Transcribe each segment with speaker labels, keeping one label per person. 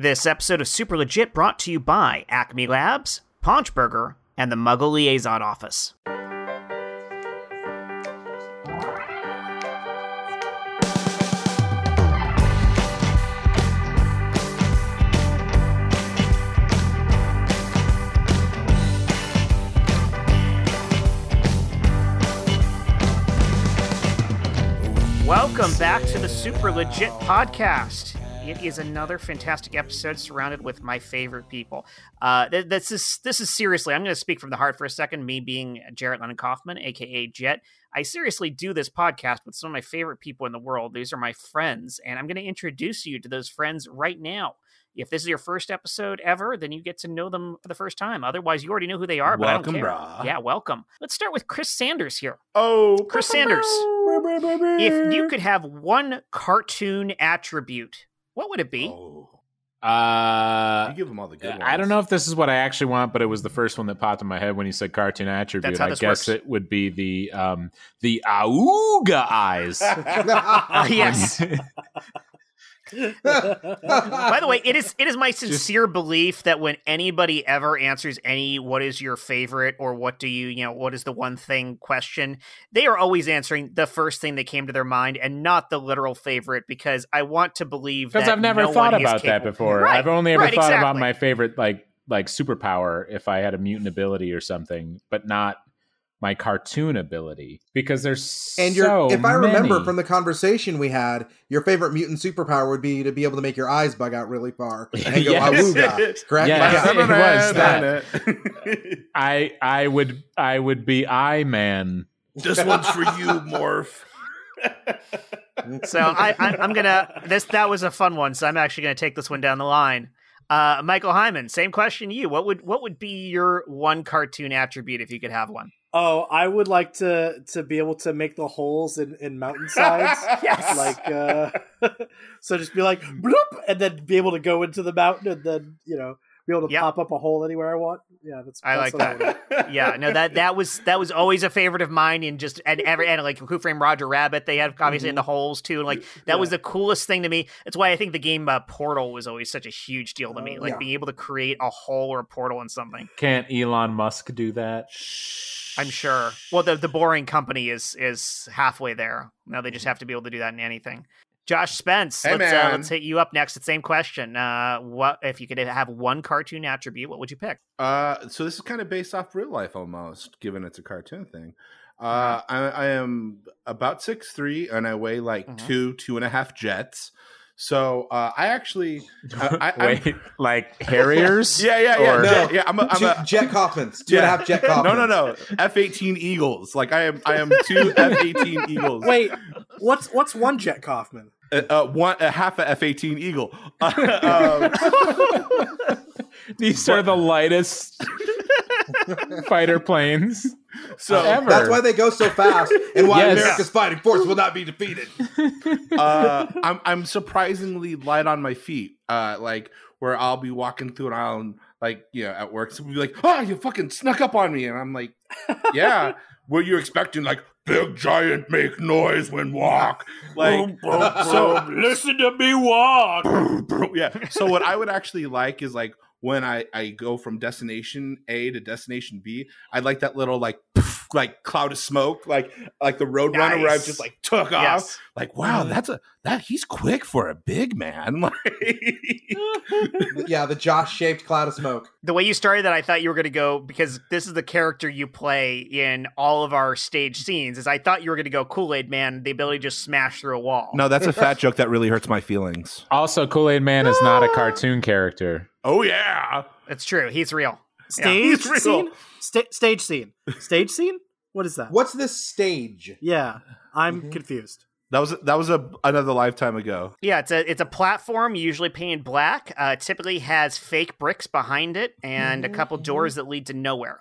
Speaker 1: This episode of Super Legit brought to you by Acme Labs, Paunchburger, and the Muggle Liaison Office. Welcome back to the Super Legit podcast. It is another fantastic episode surrounded with my favorite people. Uh, th- this is this is seriously. I'm going to speak from the heart for a second. Me being Jarrett Lennon Kaufman, aka Jet. I seriously do this podcast with some of my favorite people in the world. These are my friends, and I'm going to introduce you to those friends right now. If this is your first episode ever, then you get to know them for the first time. Otherwise, you already know who they are. But
Speaker 2: Welcome,
Speaker 1: I don't care.
Speaker 2: brah.
Speaker 1: Yeah, welcome. Let's start with Chris Sanders here.
Speaker 2: Oh,
Speaker 1: Chris Sanders. If you could have one cartoon attribute, what would it be?
Speaker 2: Oh,
Speaker 3: Uh,
Speaker 2: you give them all the good ones.
Speaker 3: I don't know if this is what I actually want, but it was the first one that popped in my head when you said cartoon attribute.
Speaker 1: That's how
Speaker 3: I guess
Speaker 1: works.
Speaker 3: it would be the um the awooga eyes.
Speaker 1: Yes. By the way, it is it is my sincere belief that when anybody ever answers any "what is your favorite" or "what do you you know what is the one thing" question, they are always answering the first thing that came to their mind and not the literal favorite. Because I want to believe
Speaker 3: Because
Speaker 1: that
Speaker 3: I've never
Speaker 1: no
Speaker 3: thought
Speaker 1: one is
Speaker 3: about that before.
Speaker 1: Right,
Speaker 3: I've only ever
Speaker 1: right,
Speaker 3: thought about my favorite like like superpower if I had a mutant ability or something, but not my cartoon ability because there's
Speaker 4: And your,
Speaker 3: so
Speaker 4: if I remember
Speaker 3: many.
Speaker 4: from the conversation we had, your favorite mutant superpower would be to be able to make your eyes bug out really far and go
Speaker 3: Yes.
Speaker 4: awooga. Correct?
Speaker 3: Yes.
Speaker 4: Yeah.
Speaker 3: it was that.
Speaker 2: that.
Speaker 3: I I would I would be I Man.
Speaker 2: this one's for you, Morph.
Speaker 1: So I, I, I'm gonna this that was a fun one. So I'm actually gonna take this one down the line. Uh, Michael Heiman, same question to you. What would what would be your one cartoon attribute if you could have one?
Speaker 5: Oh, I would like to to be able to make the holes in, in mountainsides.
Speaker 1: Yes.
Speaker 5: like uh so just be like bloop and then be able to go into the mountain and then, you know, be able to
Speaker 1: Yep.
Speaker 5: pop up a hole anywhere I want. Yeah, that's
Speaker 1: I
Speaker 5: that's
Speaker 1: like
Speaker 5: that. would do.
Speaker 1: yeah, no that that was that was always a favorite of mine. in just and every and like Who Framed Roger Rabbit, they had obviously in the holes too. And like that was the coolest thing to me. That's why I think the game uh, Portal was always such a huge deal to me. Like
Speaker 4: yeah.
Speaker 1: being able to create a hole or a portal in something.
Speaker 3: Can't Elon Musk do that?
Speaker 1: I'm sure. Well, the the boring company is is halfway there. Now they just have to be able to do that in anything. Josh Spence,
Speaker 2: Hey,
Speaker 1: let's uh, let's hit you up next. The same question. Uh, what if you could have one cartoon attribute? What would you pick?
Speaker 2: Uh, so this is kind of based off real life almost, given it's a cartoon thing.
Speaker 1: Uh-huh.
Speaker 2: Uh, I, I am about six three, and I weigh like
Speaker 1: Mhm.
Speaker 2: two, two and a half jets. So uh, I actually, I, I, I'm-
Speaker 3: Wait, like Harriers?
Speaker 2: yeah, yeah, yeah,
Speaker 3: Or-
Speaker 2: yeah, yeah. I'm a, I'm a
Speaker 4: Jet Kaufmans. Two and a
Speaker 2: Yeah.
Speaker 4: half Jet Kaufmans.
Speaker 2: no, no, no. F eighteen Eagles. Like I am, I am two F eighteen Eagles.
Speaker 5: Wait, what's what's one Jet Kaufman?
Speaker 2: uh, uh, one a half a F eighteen Eagle. um,
Speaker 3: These are the lightest fighter planes.
Speaker 2: So
Speaker 3: Ever.
Speaker 4: That's why they go so fast and why
Speaker 3: Yes.
Speaker 4: America's fighting force will not be defeated.
Speaker 2: uh, I'm I'm surprisingly light on my feet. Uh, like where I'll be walking through an aisle and like you know at work, someone will be like, "Oh, you fucking snuck up on me," and I'm like, "Yeah." Were you expecting like big giant make noise when walk? Like so
Speaker 5: listen to me walk.
Speaker 2: yeah. So what I would actually like is like when I I go from destination A to destination B, I'd like that little like poof, like cloud of smoke, like like the road runner where I
Speaker 1: Nice.
Speaker 2: just like took off. Like wow, mm-hmm. that's a that he's quick for a big man. Like
Speaker 4: yeah, the Josh shaped cloud of smoke.
Speaker 1: The way you started that, I thought you were going to go because this is the character you play in all of our stage scenes. Is I thought you were going to go Kool Aid Man, the ability to just smash through a wall.
Speaker 2: no, that's a fat joke that really hurts my feelings.
Speaker 3: Also, Kool Aid Man is not a ah. cartoon character.
Speaker 2: Oh yeah.
Speaker 1: it's true. He's real.
Speaker 5: Stage
Speaker 2: he's real.
Speaker 5: scene? Sta- stage scene. Stage scene? What is that?
Speaker 4: What's this stage?
Speaker 5: Yeah, I'm
Speaker 4: Mhm.
Speaker 5: confused.
Speaker 2: That was that was a another lifetime ago.
Speaker 1: Yeah, it's a it's a platform usually painted black. Uh, typically has fake bricks behind it and a couple
Speaker 4: Mhm.
Speaker 1: doors that lead to nowhere.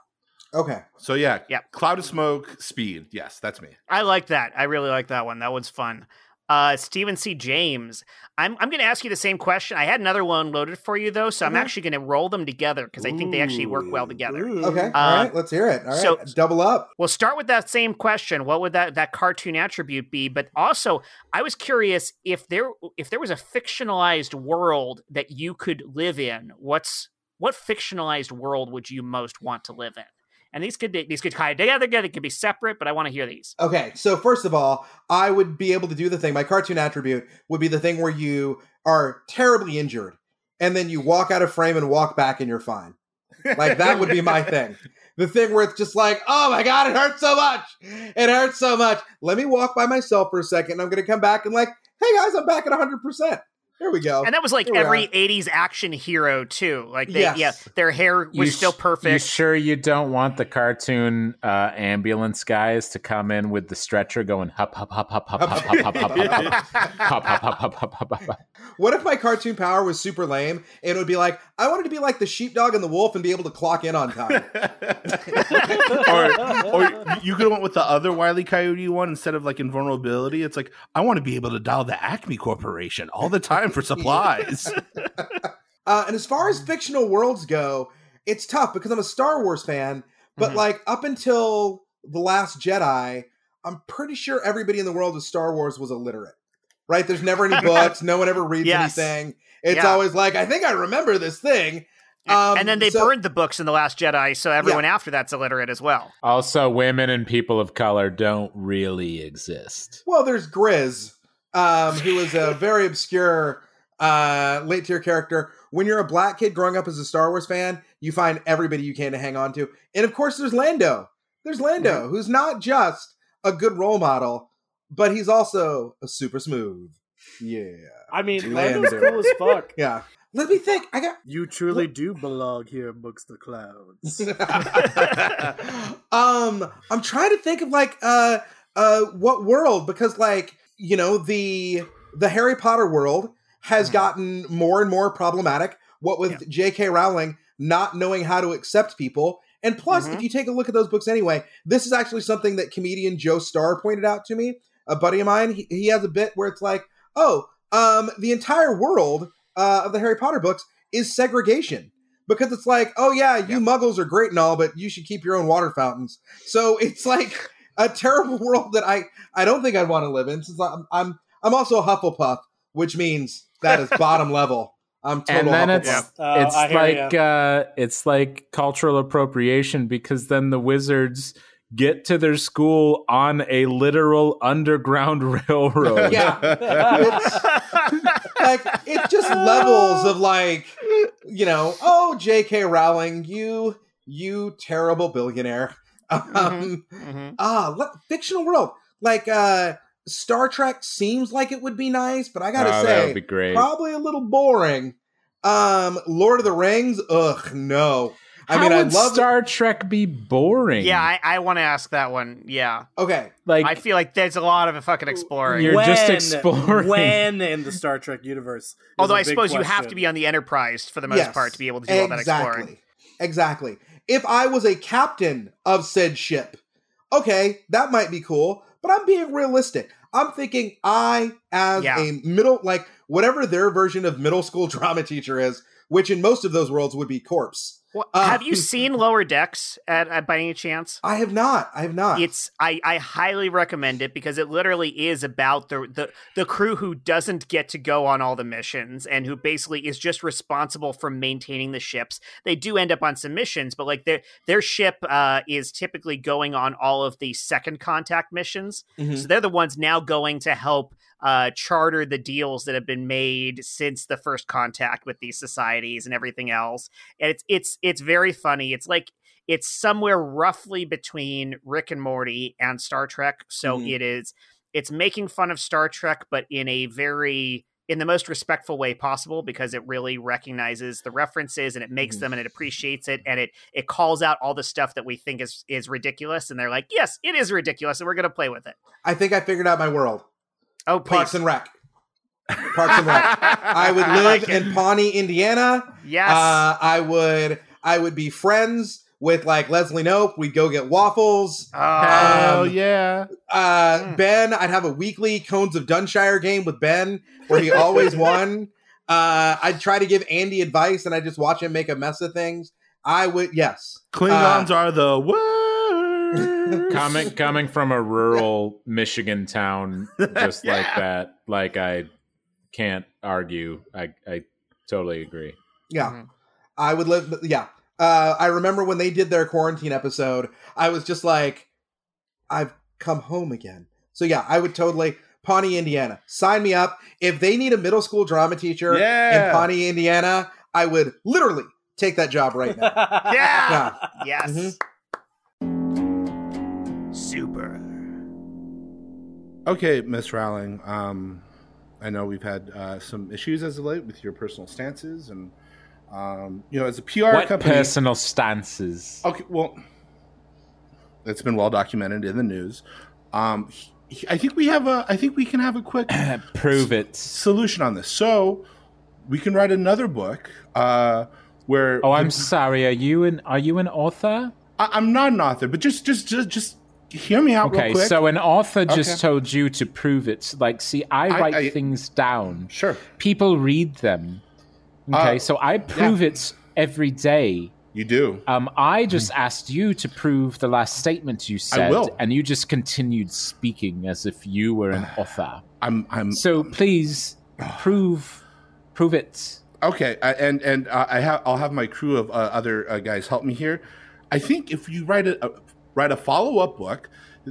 Speaker 4: Okay.
Speaker 2: So yeah,
Speaker 1: yeah.
Speaker 2: Cloud of smoke, speed. Yes, that's me.
Speaker 1: I like that. I really like that one. That one's fun. Uh, Stephen C. James. I'm, I'm going to ask you the same question. I had another one loaded for you, though, so I'm
Speaker 4: Okay.
Speaker 1: actually going to roll them together because I think they actually work well together.
Speaker 5: Ooh.
Speaker 4: Okay,
Speaker 1: Uh,
Speaker 4: all right, let's hear it. All right,
Speaker 1: so-
Speaker 4: double up.
Speaker 1: We'll start with that same question. What would that, that cartoon attribute be? But also, I was curious if there if there was a fictionalized world that you could live in. What's what fictionalized world would you most want to live in? And these could these could of together, they could be separate, but I want to hear these.
Speaker 4: Okay, so first of all, I would be able to do the thing. My cartoon attribute would be the thing where you are terribly injured, and then you walk out of frame and walk back, and you're fine. Like that would be my thing. The thing where it's just like, oh my god, it hurts so much. It hurts so much. Let me walk by myself for a second. And I'm gonna come back and like, hey guys, I'm back at 100. percent Here we go.
Speaker 1: And that was like
Speaker 4: Here
Speaker 1: every
Speaker 4: are.
Speaker 1: '80s action hero too. Like they,
Speaker 4: Yes.
Speaker 1: yeah, their hair was
Speaker 3: You
Speaker 1: still perfect.
Speaker 3: You sure you don't want the cartoon uh, ambulance guys to come in with the stretcher going hop hop hop hop hop hop hop hop hop hop hop hop hop hop hop hop hop hop.
Speaker 4: What if my cartoon power was super lame and it would be like, I wanted to be like the sheepdog and the wolf and be able to clock in on time?
Speaker 2: or, or you could have went with the other Wiley Coyote one instead of like invulnerability. It's like I want to be able to dial the Acme Corporation all the time for supplies.
Speaker 4: Uh, and as far as fictional worlds go, it's tough because I'm a Star Wars fan, but
Speaker 1: Mhm.
Speaker 4: like up until The Last Jedi, I'm pretty sure everybody in the world of Star Wars was illiterate. Right? There's never any books, no one ever reads
Speaker 1: Yes.
Speaker 4: anything. It's
Speaker 1: Yeah.
Speaker 4: always like, I think I remember this thing. Um,
Speaker 1: and then they
Speaker 4: so-
Speaker 1: burned the books in the Last Jedi, so everyone after that's illiterate as well.
Speaker 3: Also, women and people of color don't really exist.
Speaker 4: Well, there's Grizz, um, was a very obscure uh, late tier character. When you're a black kid growing up as a Star Wars fan, you find everybody you can to hang on to. And of course, there's Lando. There's Lando,
Speaker 1: Mm-hmm.
Speaker 4: who's not just a good role model, but he's also a super smooth. Yeah.
Speaker 5: I mean, Lando's cool as fuck.
Speaker 4: Yeah. Let me think. I got.
Speaker 5: You truly do belong here amongst the clouds.
Speaker 4: um, I'm trying to think of like uh uh what world because like you know the the Harry Potter world has
Speaker 1: Mhm.
Speaker 4: gotten more and more problematic. What with J.K. Rowling not knowing how to accept people, and plus,
Speaker 1: Mhm.
Speaker 4: if you take a look at those books anyway, this is actually something that comedian Joe Starr pointed out to me. A buddy of mine, he, he has a bit where it's like, oh, um, the entire world uh, of the Harry Potter books is segregation because it's like, oh yeah, you muggles are great and all, but you should keep your own water fountains. So it's like a terrible world that I I don't think I'd want to live in. Since I'm I'm, I'm also a Hufflepuff, which means that is bottom level. I'm total
Speaker 3: and then
Speaker 4: Hufflepuff.
Speaker 3: it's
Speaker 5: Uh,
Speaker 3: it's
Speaker 5: I
Speaker 3: like uh, it's like cultural appropriation because then the wizards get to their school on a literal underground railroad.
Speaker 4: Yeah. like it's just levels of like you know oh jk rowling you you terrible billionaire um
Speaker 1: Mhm.
Speaker 4: ah le- fictional world like uh star trek seems like it would be nice but i gotta
Speaker 3: Oh,
Speaker 4: say
Speaker 3: be great.
Speaker 4: probably a little boring um lord of the rings ugh no i
Speaker 3: How
Speaker 4: mean i
Speaker 3: would
Speaker 4: love
Speaker 3: Star Trek be boring.
Speaker 1: Yeah, I, I want to ask that one. Yeah,
Speaker 4: okay
Speaker 3: like
Speaker 1: I feel like there's a lot of fucking exploring.
Speaker 3: You're just exploring.
Speaker 5: When in the Star Trek universe?
Speaker 1: Although I
Speaker 5: big
Speaker 1: suppose you have to be on the Enterprise for the most
Speaker 4: Yes,
Speaker 1: part to be able to do all that exploring.
Speaker 4: Exactly. If I was a captain of said ship, okay, that might be cool, but I'm being realistic. I'm thinking I, as
Speaker 1: Yeah.
Speaker 4: a middle, like whatever their version of middle school drama teacher is, which in most of those worlds would be corpse.
Speaker 1: Well,
Speaker 4: Uh,
Speaker 1: have you seen Lower Decks at, at by any chance?
Speaker 4: I have not. I have not.
Speaker 1: It's I, I highly recommend it because it literally is about the, the the crew who doesn't get to go on all the missions and who basically is just responsible for maintaining the ships. They do end up on some missions, but like their their ship uh, is typically going on all of the second contact missions.
Speaker 4: Mhm.
Speaker 1: So they're the ones now going to help uh, charter the deals that have been made since the first contact with these societies and everything else. And it's it's it's very funny. It's like it's somewhere roughly between Rick and Morty and Star Trek. So
Speaker 4: Mhm.
Speaker 1: it is it's making fun of Star Trek, but in a very in the most respectful way possible because it really recognizes the references and it makes
Speaker 4: Mhm.
Speaker 1: them and it appreciates it and it it calls out all the stuff that we think is is ridiculous and they're like yes it is ridiculous and we're gonna play with it
Speaker 4: I think I figured out my world.
Speaker 1: Oh
Speaker 4: Parks and Rec. Parks and Rec. I would live
Speaker 1: like
Speaker 4: in Pawnee, Indiana.
Speaker 1: yes
Speaker 4: Uh, I would I would be friends with like Leslie Knope. We'd go get waffles.
Speaker 2: Hell
Speaker 4: Um,
Speaker 2: yeah.
Speaker 4: Uh,
Speaker 1: Mm.
Speaker 4: Ben, I'd have a weekly Cones of Dunshire game with Ben where he always won. Uh, I'd try to give Andy advice and I'd just watch him make a mess of things. I would, yes.
Speaker 2: Klingons
Speaker 4: Uh,
Speaker 2: are the worst.
Speaker 3: coming coming from a rural Michigan town just like that, like I can't argue. I I totally agree.
Speaker 4: Yeah.
Speaker 1: Mhm.
Speaker 4: I would live, yeah. Uh, I remember when they did their quarantine episode, I was just like, I've come home again. So yeah, I would totally, Pawnee, Indiana, sign me up. If they need a middle school drama teacher in Pawnee, Indiana, I would literally take that job right now.
Speaker 1: Yeah. Yes.
Speaker 4: Mhm.
Speaker 1: Super.
Speaker 2: Okay, Miss Rowling. Um, I know we've had uh, some issues as of late with your personal stances, and um, you know, as a PR
Speaker 3: what
Speaker 2: company.
Speaker 3: personal stances?
Speaker 2: Okay, well, it's been well documented in the news. Um, he- he- I think we have a. I think we can have a quick
Speaker 3: Prove it.
Speaker 2: solution on this. So we can write another book uh, where.
Speaker 3: Oh, I'm sorry. Are you an Are you an author?
Speaker 2: I, I'm not an author, but just, just, just, just hear me out
Speaker 3: Okay,
Speaker 2: real quick.
Speaker 3: so an author just
Speaker 2: Okay.
Speaker 3: told you to prove it. Like, see, I
Speaker 2: I-
Speaker 3: write
Speaker 2: I-
Speaker 3: things down.
Speaker 2: sure,
Speaker 3: People read them. Okay,
Speaker 2: Uh,
Speaker 3: so I prove it every day.
Speaker 2: you do.
Speaker 3: Um, I just asked you to prove the last statement you said,
Speaker 2: will.
Speaker 3: and you just continued speaking as if you were an author.
Speaker 2: I'm, I'm
Speaker 3: So please prove, prove it.
Speaker 2: Okay, I- and and uh, I have I'll have my crew of uh, other uh, guys help me here. I think if you write a write a follow up book,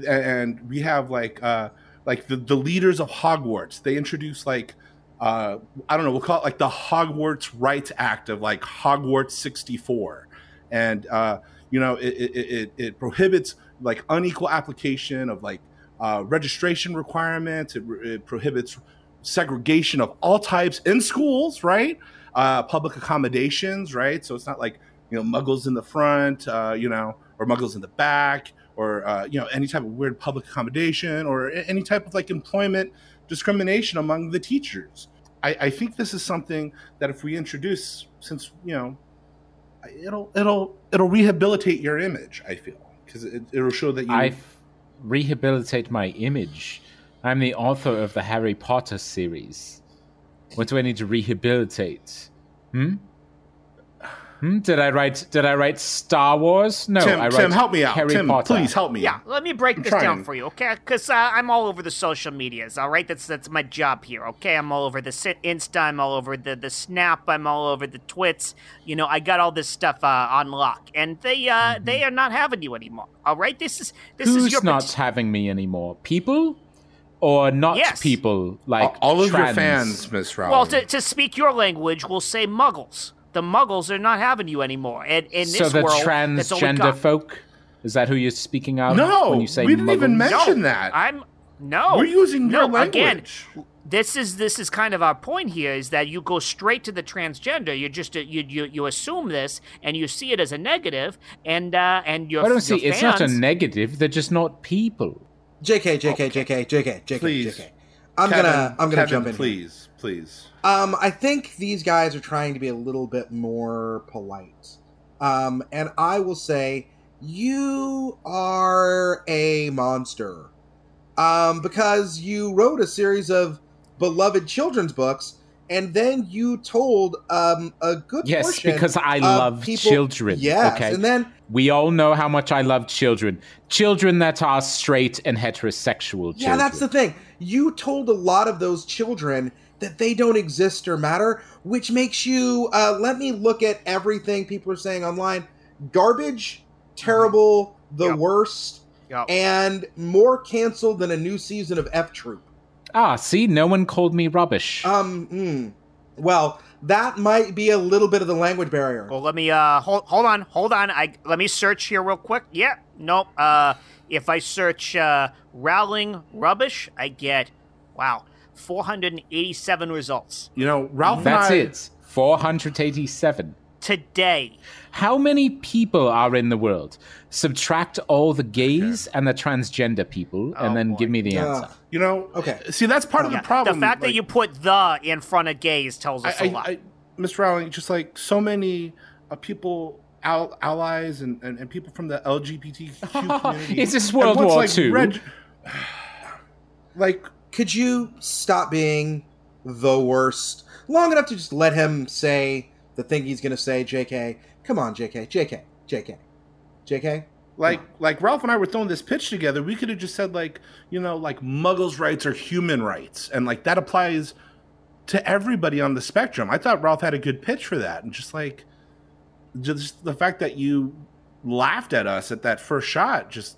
Speaker 2: and we have like uh, like the, the leaders of Hogwarts, they introduce like uh, I don't know, we'll call it like the Hogwarts Rights Act of like Hogwarts sixty four, and uh, you know it, it, it, it prohibits like unequal application of like uh, registration requirements. It, it prohibits segregation of all types in schools, right? Uh, public accommodations, right? So it's not like you know muggles in the front, uh, you know, or muggles in the back, or uh, you know any type of weird public accommodation, or any type of like employment discrimination among the teachers. I, I think this is something that if we introduce, since you know, it'll it'll it'll rehabilitate your image. I feel because it, it'll show that you.
Speaker 3: I rehabilitate my image. I'm the author of the Harry Potter series. What do I need to rehabilitate? Hmm? Hmm? Did I write? Did I write Star Wars? No,
Speaker 2: Tim,
Speaker 3: I write
Speaker 2: Tim, help me out.
Speaker 3: Harry
Speaker 2: Tim,
Speaker 3: Potter.
Speaker 2: please help me.
Speaker 1: Yeah, let me break
Speaker 2: I'm
Speaker 1: this down for you, okay? Because uh, I'm all over the social medias, all right? That's that's my job here, okay? I'm all over the Sit- Insta, I'm all over the the Snap, I'm all over the Twits. You know, I got all this stuff uh, on lock, and they uh, they are not having you anymore, all right? This is this
Speaker 3: Who's
Speaker 1: is your
Speaker 3: not
Speaker 1: pot-
Speaker 3: having me anymore? People, or not
Speaker 1: Yes.
Speaker 3: people? Like
Speaker 2: all of your fans, Miss Rowling.
Speaker 1: well, to, to speak your language, we'll say Muggles. The Muggles are not having you anymore, and in
Speaker 3: So
Speaker 1: this
Speaker 3: the
Speaker 1: world, that's all
Speaker 3: transgender
Speaker 1: got.
Speaker 3: folk. Is that who you're speaking of?
Speaker 2: No,
Speaker 3: when you say
Speaker 2: we didn't even mention
Speaker 1: No,
Speaker 2: that.
Speaker 1: I'm no.
Speaker 2: We're using
Speaker 1: no,
Speaker 2: your language.
Speaker 1: again. this is this is kind of our point here is that you go straight to the transgender you just uh, you you, you assume this and you see it as a negative and uh and your
Speaker 3: I don't see.
Speaker 1: your
Speaker 3: It's not a negative. They're just not people.
Speaker 4: JK, JK, JK, JK, JK,
Speaker 2: Please.
Speaker 4: JK. I'm
Speaker 2: Kevin,
Speaker 4: gonna I'm gonna
Speaker 2: Kevin,
Speaker 4: jump in. here.
Speaker 2: Please, please.
Speaker 4: Um, I think these guys are trying to be a little bit more polite. Um, and I will say, you are a monster. Um, because you wrote a series of beloved children's books, and then you told um a good
Speaker 3: Yes,
Speaker 4: portion
Speaker 3: because I love
Speaker 4: people-
Speaker 3: children.
Speaker 4: Yes,
Speaker 3: okay.
Speaker 4: and then
Speaker 3: we all know how much I love children. Children that are straight and heterosexual.
Speaker 4: Yeah, that's the thing. You told a lot of those children that they don't exist or matter, which makes you. Uh, let me look at everything people are saying online. Garbage, terrible, the
Speaker 1: Yep.
Speaker 4: worst,
Speaker 1: Yup.
Speaker 4: and more canceled than a new season of F Troop.
Speaker 3: Ah, see, no one called me rubbish.
Speaker 4: Um, hmm. well, that might be a little bit of the language barrier.
Speaker 1: well let me uh hold hold on hold on i let me search here real quick yeah nope uh if i search uh rowling rubbish i get wow 487 results
Speaker 2: You know, Ralph.
Speaker 3: that's
Speaker 2: and I,
Speaker 3: it. 487.
Speaker 1: today
Speaker 3: How many people are in the world? Subtract all the gays and the transgender people,
Speaker 1: Oh,
Speaker 3: and then
Speaker 1: boy.
Speaker 3: give me the
Speaker 4: Yeah.
Speaker 3: answer.
Speaker 2: You know.
Speaker 4: Okay.
Speaker 2: See, that's part of
Speaker 1: Yeah,
Speaker 2: the problem.
Speaker 1: the fact that you put the in front of gays tells us
Speaker 2: I,
Speaker 1: a lot
Speaker 2: I, I, Miss Rowling, just like so many uh, people al- allies and, and, and people from the LGBTQ community.
Speaker 3: Is this
Speaker 2: and
Speaker 3: World
Speaker 2: once,
Speaker 3: War
Speaker 2: like,
Speaker 3: II?
Speaker 2: reg- like
Speaker 4: Could you stop being the worst long enough to just let him say the thing he's going to say, JK? Come on, JK, JK, JK, JK.
Speaker 2: like like Ralph and I were throwing this pitch together, we could have just said like, you know, like muggles' rights are human rights. And like that applies to everybody on the spectrum. I thought Ralph had a good pitch for that. And just like just the fact that you laughed at us at that first shot, just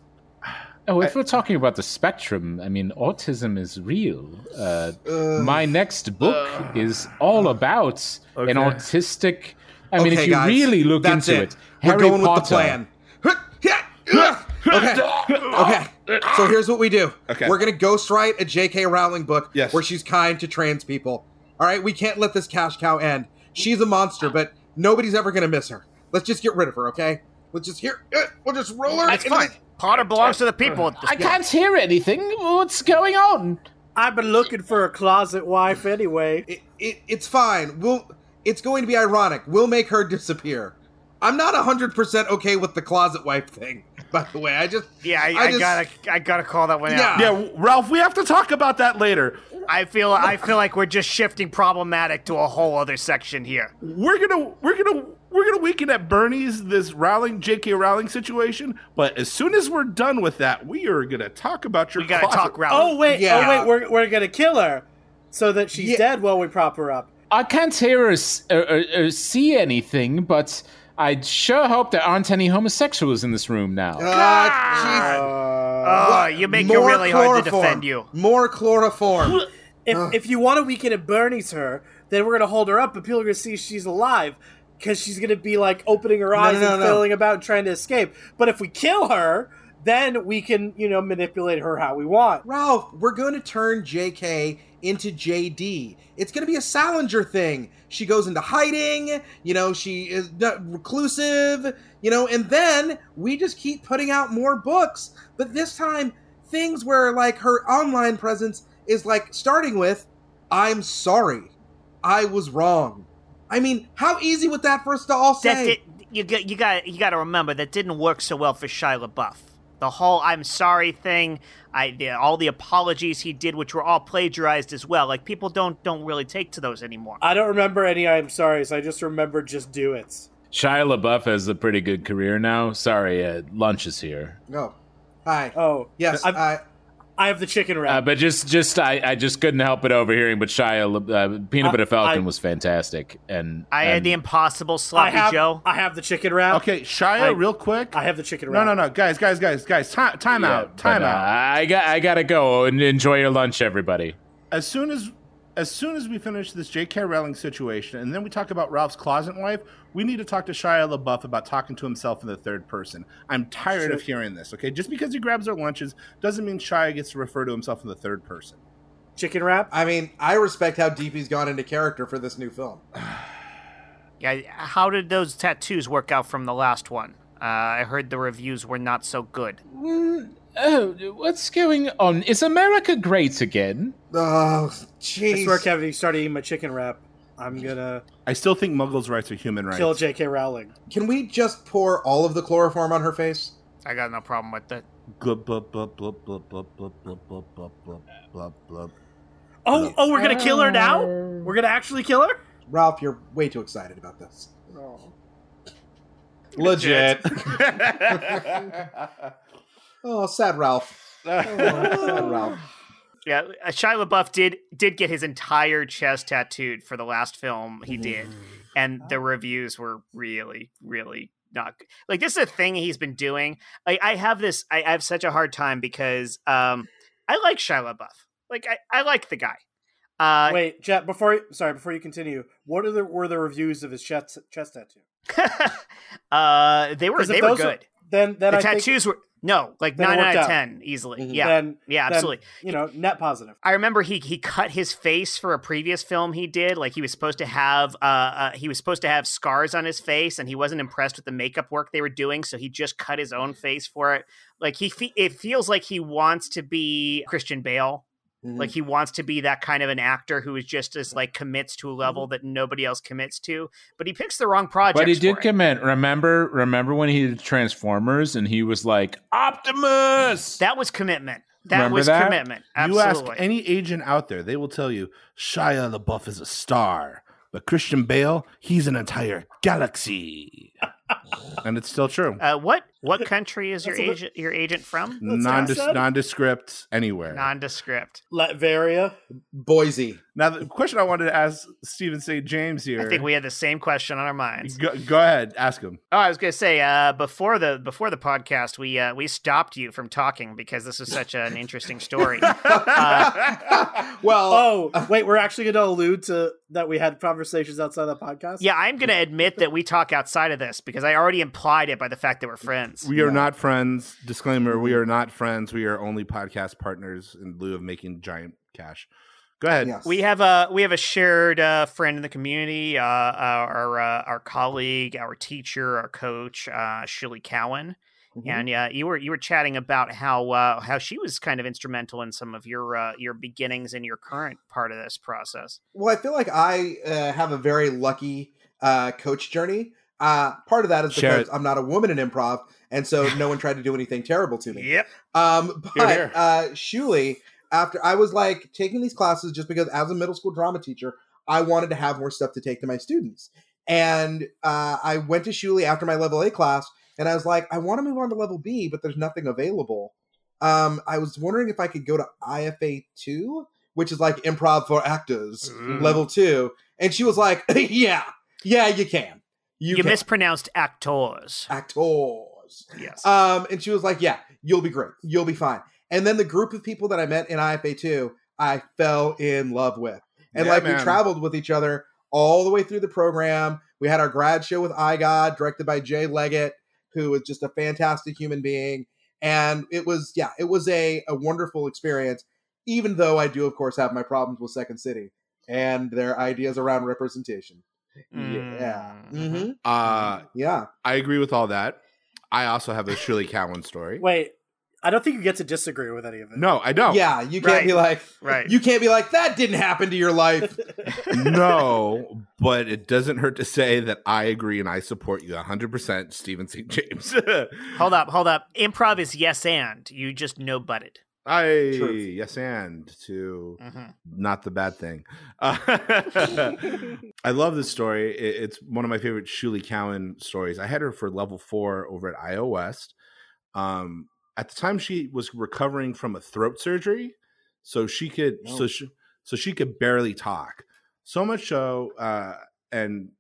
Speaker 3: Oh, if we're talking about the spectrum, I mean, autism is real. Uh,
Speaker 4: Uh,
Speaker 3: my next book is all about
Speaker 2: Okay.
Speaker 3: an autistic. I mean, if you
Speaker 4: guys,
Speaker 3: really look into
Speaker 4: it.
Speaker 3: it,
Speaker 4: We're
Speaker 3: Harry
Speaker 4: going
Speaker 3: Potter.
Speaker 4: with the plan. okay. Okay. So here's what we do.
Speaker 2: Okay.
Speaker 4: We're gonna ghostwrite a J.K. Rowling book
Speaker 2: Yes.
Speaker 4: where she's kind to trans people. All right. We can't let this cash cow end. She's a monster, but nobody's ever gonna miss her. Let's just get rid of her. Okay. Let's just here. uh, We'll just roll her.
Speaker 1: That's
Speaker 4: into
Speaker 1: fine.
Speaker 4: the-
Speaker 1: Potter belongs to the people. at this
Speaker 3: I can't hear anything. What's going on?
Speaker 5: I've been looking for a closet wife anyway.
Speaker 4: It, it, it's fine. We'll. It's going to be ironic. We'll make her disappear. I'm not hundred percent okay with the closet wife thing. By the way, I just
Speaker 1: Yeah, I,
Speaker 4: I
Speaker 1: I,
Speaker 4: just-
Speaker 1: gotta, I gotta call that one out.
Speaker 4: Yeah.
Speaker 2: Yeah, Ralph, we have to talk about that later.
Speaker 1: I feel, I feel like we're just shifting problematic to a whole other section here.
Speaker 2: We're gonna we're gonna we're gonna Weekend at Bernie's this Rowling J.K. Rowling situation, but as soon as we're done with that, we are gonna talk about your
Speaker 1: We gotta
Speaker 2: closet.
Speaker 1: talk Ralph.
Speaker 5: Oh wait,
Speaker 4: Yeah.
Speaker 5: oh wait, we're we're gonna kill her so that she's
Speaker 4: Yeah.
Speaker 5: dead while we prop her up.
Speaker 3: I can't hear or, or, or, or see anything, but I sure hope there aren't any homosexuals in this room now.
Speaker 4: Uh,
Speaker 1: Oh, you make it
Speaker 4: More
Speaker 1: really hard to defend you.
Speaker 4: More chloroform.
Speaker 5: If if you want to Weekend at Bernie's her, then we're gonna hold her up, but people are gonna see she's alive because she's gonna be like opening her eyes
Speaker 4: no,
Speaker 5: and
Speaker 4: no.
Speaker 5: about and trying to escape. But if we kill her, then we can you know manipulate her how we want.
Speaker 4: Ralph, we're going to turn JK into JD. It's going to be a Salinger thing. She goes into hiding, you know, she is reclusive, you know, and then we just keep putting out more books. But this time, things where like her online presence is like starting with, I'm sorry. I was wrong. I mean, how easy would that for us to all
Speaker 1: That
Speaker 4: say?
Speaker 1: did, you got, you got, you got to remember that didn't work so well for Shia LaBeouf. The whole "I'm sorry" thing, I the, all the apologies he did, which were all plagiarized as well. Like people don't don't really take to those anymore.
Speaker 5: I don't remember any. I'm sorry. So I just remember just do it.
Speaker 3: Shia LaBeouf has a pretty good career now. Sorry, uh, lunch is here.
Speaker 4: No. Hi.
Speaker 5: Oh
Speaker 4: yes,
Speaker 5: I've-
Speaker 4: I,
Speaker 5: I have the chicken
Speaker 3: Uh,
Speaker 5: wrap.
Speaker 3: but just, just I, I just couldn't help but overhearing. But Shia, uh, Peanut
Speaker 5: I-
Speaker 3: Butter Falcon
Speaker 5: I-
Speaker 3: was fantastic, and
Speaker 1: I had the impossible
Speaker 5: I
Speaker 1: sloppy
Speaker 5: have
Speaker 1: Joe.
Speaker 5: I have the chicken wrap.
Speaker 2: Okay, Shia,
Speaker 5: I-
Speaker 2: real quick.
Speaker 5: I have the chicken
Speaker 2: no,
Speaker 5: wrap.
Speaker 2: no, no, no, guys, guys, guys, guys. Time, time
Speaker 3: yeah,
Speaker 2: out, time
Speaker 3: but, uh,
Speaker 2: out.
Speaker 3: I got, I gotta go and enjoy your lunch, everybody.
Speaker 2: As soon as, as soon as we finish this J.K. Rowling situation, and then we talk about Ralph's closet wife, we need to talk to Shia LaBeouf about talking to himself in the third person. I'm tired of hearing this. Okay, just because he grabs our lunches doesn't mean Shia gets to refer to himself in the third person.
Speaker 5: Chicken wrap.
Speaker 4: I mean, I respect how deep he's gone into character for this new film.
Speaker 1: Yeah, how did those tattoos work out from the last one? Uh, I heard the reviews were not so good.
Speaker 3: Mm, oh, what's going on? Is America great again?
Speaker 4: Oh,
Speaker 5: I
Speaker 4: jeez.
Speaker 5: swear, Kevin, you started eating my chicken wrap. I'm gonna
Speaker 2: I still think Muggles' rights are human rights.
Speaker 5: kill J.K. Rowling.
Speaker 4: Can we just pour all of the chloroform on her face?
Speaker 1: I got no problem with that.
Speaker 2: Glub, blub, blub, blub, blub, blub, blub, blub, blub, blub, blub, blub, blub.
Speaker 5: Oh, oh, we're gonna kill her now. We're gonna actually kill her.
Speaker 4: Ralph, you're way too excited about this. Legit. Oh, sad Ralph. Oh, sad Ralph.
Speaker 1: Yeah, uh, Shia LaBeouf did did get his entire chest tattooed for the last film he did, and the reviews were really, really not good. like this is a thing he's been doing. Like I have this, I, I have such a hard time because um I like Shia LaBeouf. Like I, I like the guy. Uh,
Speaker 5: Wait, Jet. Before, sorry, before you continue, what are the were the reviews of his chest chest tattoo?
Speaker 1: uh, they were they were
Speaker 5: those are-
Speaker 1: good.
Speaker 5: Then, then
Speaker 1: the
Speaker 5: I think
Speaker 1: tattoos were no like
Speaker 5: Then
Speaker 1: nine out of
Speaker 5: out.
Speaker 1: ten easily.
Speaker 4: Mhm.
Speaker 1: Yeah,
Speaker 5: then,
Speaker 1: yeah,
Speaker 5: then,
Speaker 1: absolutely.
Speaker 5: you know, net positive.
Speaker 1: I remember he he cut his face for a previous film he did. Like he was supposed to have uh, uh he was supposed to have scars on his face, and he wasn't impressed with the makeup work they were doing, so he just cut his own face for it. Like he fe- it feels like he wants to be Christian Bale
Speaker 4: Mhm.
Speaker 1: Like he wants to be that kind of an actor who is just as like commits to a level
Speaker 5: Mm-hmm.
Speaker 1: that nobody else commits to, but he picks the wrong project.
Speaker 3: But he did commit. Remember, remember when he did Transformers and he was like Optimus.
Speaker 1: That was commitment. That
Speaker 3: Remember
Speaker 1: was
Speaker 3: that?
Speaker 1: commitment.
Speaker 2: You ask any agent out there, they will tell you Shia LaBeouf is a star, but Christian Bale, he's an entire galaxy. and it's still true.
Speaker 1: uh, what what country is your
Speaker 5: That's a
Speaker 1: agent your agent from?
Speaker 5: That's
Speaker 2: Nondis-
Speaker 5: awesome.
Speaker 2: nondescript anywhere.
Speaker 1: Nondescript.
Speaker 5: Latveria.
Speaker 4: Boise.
Speaker 2: now, the question I wanted to ask Stephen C. James here.
Speaker 1: I think we had the same question on our minds.
Speaker 2: Go, go ahead, ask him.
Speaker 1: Oh, I was going to say uh, before the before the podcast, we uh, we stopped you from talking because this was such an interesting story. Uh,
Speaker 4: well,
Speaker 5: Oh, wait, we're actually going to allude to that we had conversations outside the podcast?
Speaker 1: yeah, I'm going to admit that we talk outside of this because I already implied it by the fact that we're friends.
Speaker 2: We are
Speaker 4: Yeah.
Speaker 2: not friends. Disclaimer: We are not friends. We are only podcast partners in lieu of making giant cash. Go ahead.
Speaker 4: yes.
Speaker 1: We have a we have a shared uh, friend in the community, uh, our uh, our colleague, our teacher, our coach, uh, Shuli Cowan,
Speaker 4: Mhm.
Speaker 1: and uh, you were you were chatting about how uh, how she was kind of instrumental in some of your uh, your beginnings and your current part of this process.
Speaker 4: Well, I feel like I uh, have a very lucky uh, coach journey. Uh, part of that is because. I'm not a woman in improv, and so no one tried to do anything terrible to me.
Speaker 1: Yep.
Speaker 4: Um,
Speaker 2: Here,
Speaker 4: but
Speaker 2: here.
Speaker 4: uh, Shuli, after I was like taking these classes just because as a middle school drama teacher, I wanted to have more stuff to take to my students. And uh, I went to Shuli after my level A class, and I was like, I want to move on to level B, but there's nothing available. Um, I was wondering if I could go to IFA two, which is like improv for actors,
Speaker 1: Mm.
Speaker 4: level two. And she was like, Yeah, yeah, you can.
Speaker 1: You,
Speaker 4: can.
Speaker 1: mispronounced actors.
Speaker 4: actors.
Speaker 1: Yes.
Speaker 4: Um, and she was like, "Yeah, you'll be great. You'll be fine." And then the group of people that I met in IFA two, I fell in love with, and
Speaker 2: Yeah,
Speaker 4: like we traveled with each other all the way through the program. We had our grad show with I God, directed by Jay Leggett, who was just a fantastic human being, and it was yeah, it was a a wonderful experience. Even though I do, of course, have my problems with Second City and their ideas around representation. Yeah.
Speaker 1: Mhm.
Speaker 4: hmm
Speaker 2: Uh,
Speaker 4: Yeah.
Speaker 2: I agree with all that. I also have a Shuli Cowan story.
Speaker 5: Wait, I don't think you get to disagree with any of it.
Speaker 2: No, I don't.
Speaker 4: Yeah. You can't
Speaker 1: Right.
Speaker 4: be like,
Speaker 1: Right.
Speaker 4: You can't be like that didn't happen to your life.
Speaker 2: no, but it doesn't hurt to say that I agree and I support you 100%, Stephen C. James.
Speaker 1: hold up, hold up. Improv is yes and. You just no butted.
Speaker 2: I,
Speaker 4: Truth.
Speaker 2: yes, and to
Speaker 1: Mhm.
Speaker 2: not the bad thing. Uh, I love this story. It- it's one of my favorite Shuli Cowan stories. I had her for level four over at IO West. Um, at the time, she was recovering from a throat surgery, so she could
Speaker 4: Oh.
Speaker 2: so she so she could barely talk. So much so, uh, and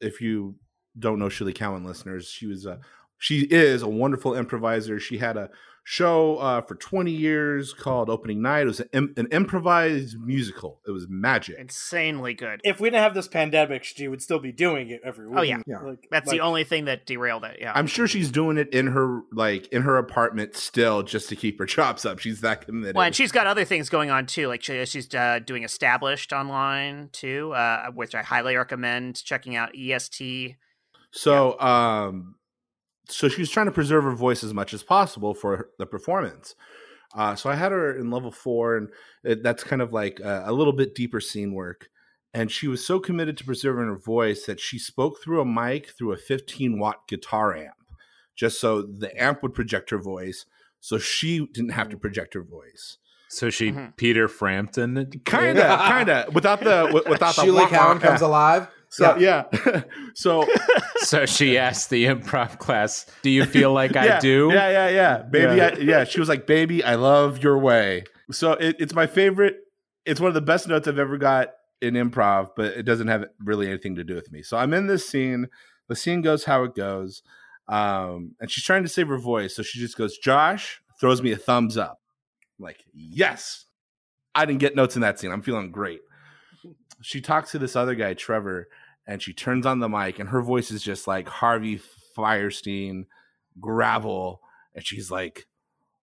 Speaker 2: if you don't know Shuli Cowan listeners, she was a she is a wonderful improviser. She had a show uh, for 20 years called Opening Night. It was an, im- an improvised musical. It was magic.
Speaker 1: Insanely good.
Speaker 5: If we didn't have this pandemic, she would still be doing it every week.
Speaker 1: Oh, yeah.
Speaker 4: Yeah.
Speaker 5: Like-
Speaker 1: That's
Speaker 5: like-
Speaker 1: the only thing that derailed it. Yeah.
Speaker 2: I'm sure she's doing it in her like in her apartment still just to keep her chops up. She's that committed.
Speaker 1: Well, and she's got other things going on too. Like she, she's uh, doing established online too, uh, which I highly recommend checking out. EST.
Speaker 2: So, um, so she was trying to preserve her voice as much as possible for the performance. Uh, so I had her in level four, and it, that's kind of like a, a little bit deeper scene work. And she was so committed to preserving her voice that she spoke through a mic through a 15 watt guitar amp, just so the amp would project her voice, so she didn't have to project her voice.
Speaker 3: So she
Speaker 1: Mhm.
Speaker 3: Peter Frampton.
Speaker 2: Kinda, kinda, without the without the
Speaker 4: Shuli
Speaker 2: wah-wah.
Speaker 4: Cowan comes alive.
Speaker 2: So yeah, so
Speaker 3: So she asked the improv class, "Do you feel like
Speaker 2: yeah,
Speaker 3: I do?"
Speaker 2: Yeah, yeah, yeah. Baby,
Speaker 3: Yeah.
Speaker 2: I, yeah. She was like, "Baby, I love your way." So it, it's my favorite. It's one of the best notes I've ever got in improv, but it doesn't have really anything to do with me. So I'm in this scene. The scene goes how it goes, um, and she's trying to save her voice. So she just goes, "Josh," throws me a thumbs up. I'm like, "Yes." I didn't get notes in that scene. I'm feeling great. She talks to this other guy, Trevor, and she turns on the mic, and her voice is just like Harvey Fierstein, gravel, and she's like,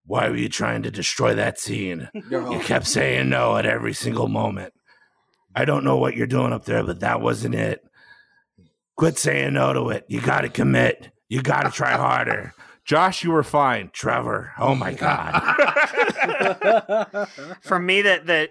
Speaker 2: "Why were you trying to destroy that scene? You kept saying no at every single moment. I don't know what you're doing up there, but that wasn't it. Quit saying no to it. You got to commit. You got to try harder. Josh, you were fine. Trevor, oh my god.
Speaker 1: For me, that the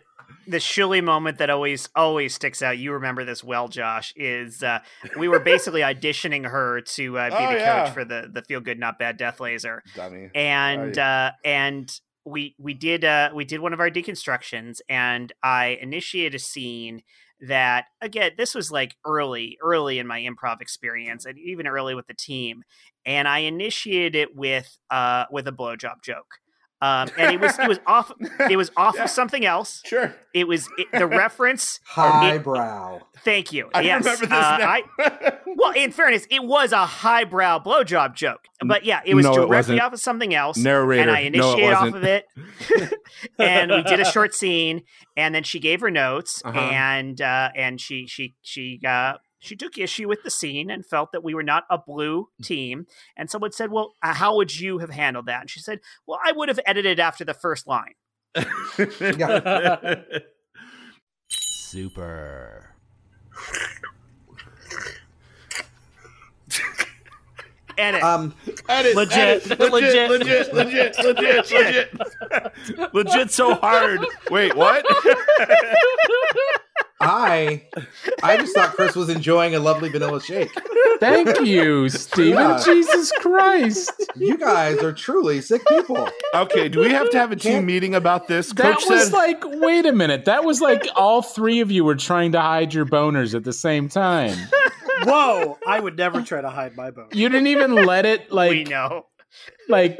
Speaker 1: the Shuli moment that always always sticks out. You remember this well, Josh. Is uh, we were basically auditioning her to uh, be
Speaker 2: Oh,
Speaker 1: the
Speaker 2: yeah.
Speaker 1: coach for the the Feel Good Not Bad Death Laser,
Speaker 2: Dummy.
Speaker 1: and
Speaker 2: Oh,
Speaker 1: uh, and we we did uh, we did one of our deconstructions, and I initiated a scene that again this was like early early in my improv experience and even early with the team and i initiated it with uh with a blowjob joke um and it was it was off it was off
Speaker 2: Yeah.
Speaker 1: of something else
Speaker 2: Sure.
Speaker 1: it was it, the reference
Speaker 4: Highbrow.
Speaker 1: thank you
Speaker 2: I
Speaker 1: yes
Speaker 2: remember this
Speaker 1: uh,
Speaker 2: now.
Speaker 1: I, well in fairness it was a highbrow blowjob joke but yeah it was
Speaker 2: No,
Speaker 1: directly
Speaker 2: wasn't.
Speaker 1: off of something else
Speaker 2: Narrator.
Speaker 1: and I
Speaker 2: no,
Speaker 1: initiated off of it, and we did a short scene, and then she gave her notes,
Speaker 2: Uh-huh.
Speaker 1: and uh, and she she she uh, she took issue with the scene and felt that we were not a blue team, and someone said, "Well, uh, how would you have handled that?" And she said, "Well, I would have edited after the first line."
Speaker 6: Super.
Speaker 1: Edit.
Speaker 4: Um,
Speaker 2: Edit,
Speaker 5: Legit.
Speaker 2: edit, legit, legit, legit, legit, legit, legit, so hard. Wait, what?
Speaker 4: I I just thought Chris was enjoying a lovely vanilla shake.
Speaker 3: Thank you, Steven.
Speaker 4: Yeah.
Speaker 3: Jesus Christ.
Speaker 4: You guys are truly sick people.
Speaker 2: Okay, do we have to have a team
Speaker 4: Can't-
Speaker 2: meeting about this?
Speaker 3: That
Speaker 2: Coach
Speaker 3: was
Speaker 2: said,
Speaker 3: like, wait a minute. That was like all three of you were trying to hide your boners at the same time.
Speaker 5: Whoa! I would never try to hide my bone.
Speaker 3: You didn't even let it like we
Speaker 1: know.
Speaker 3: like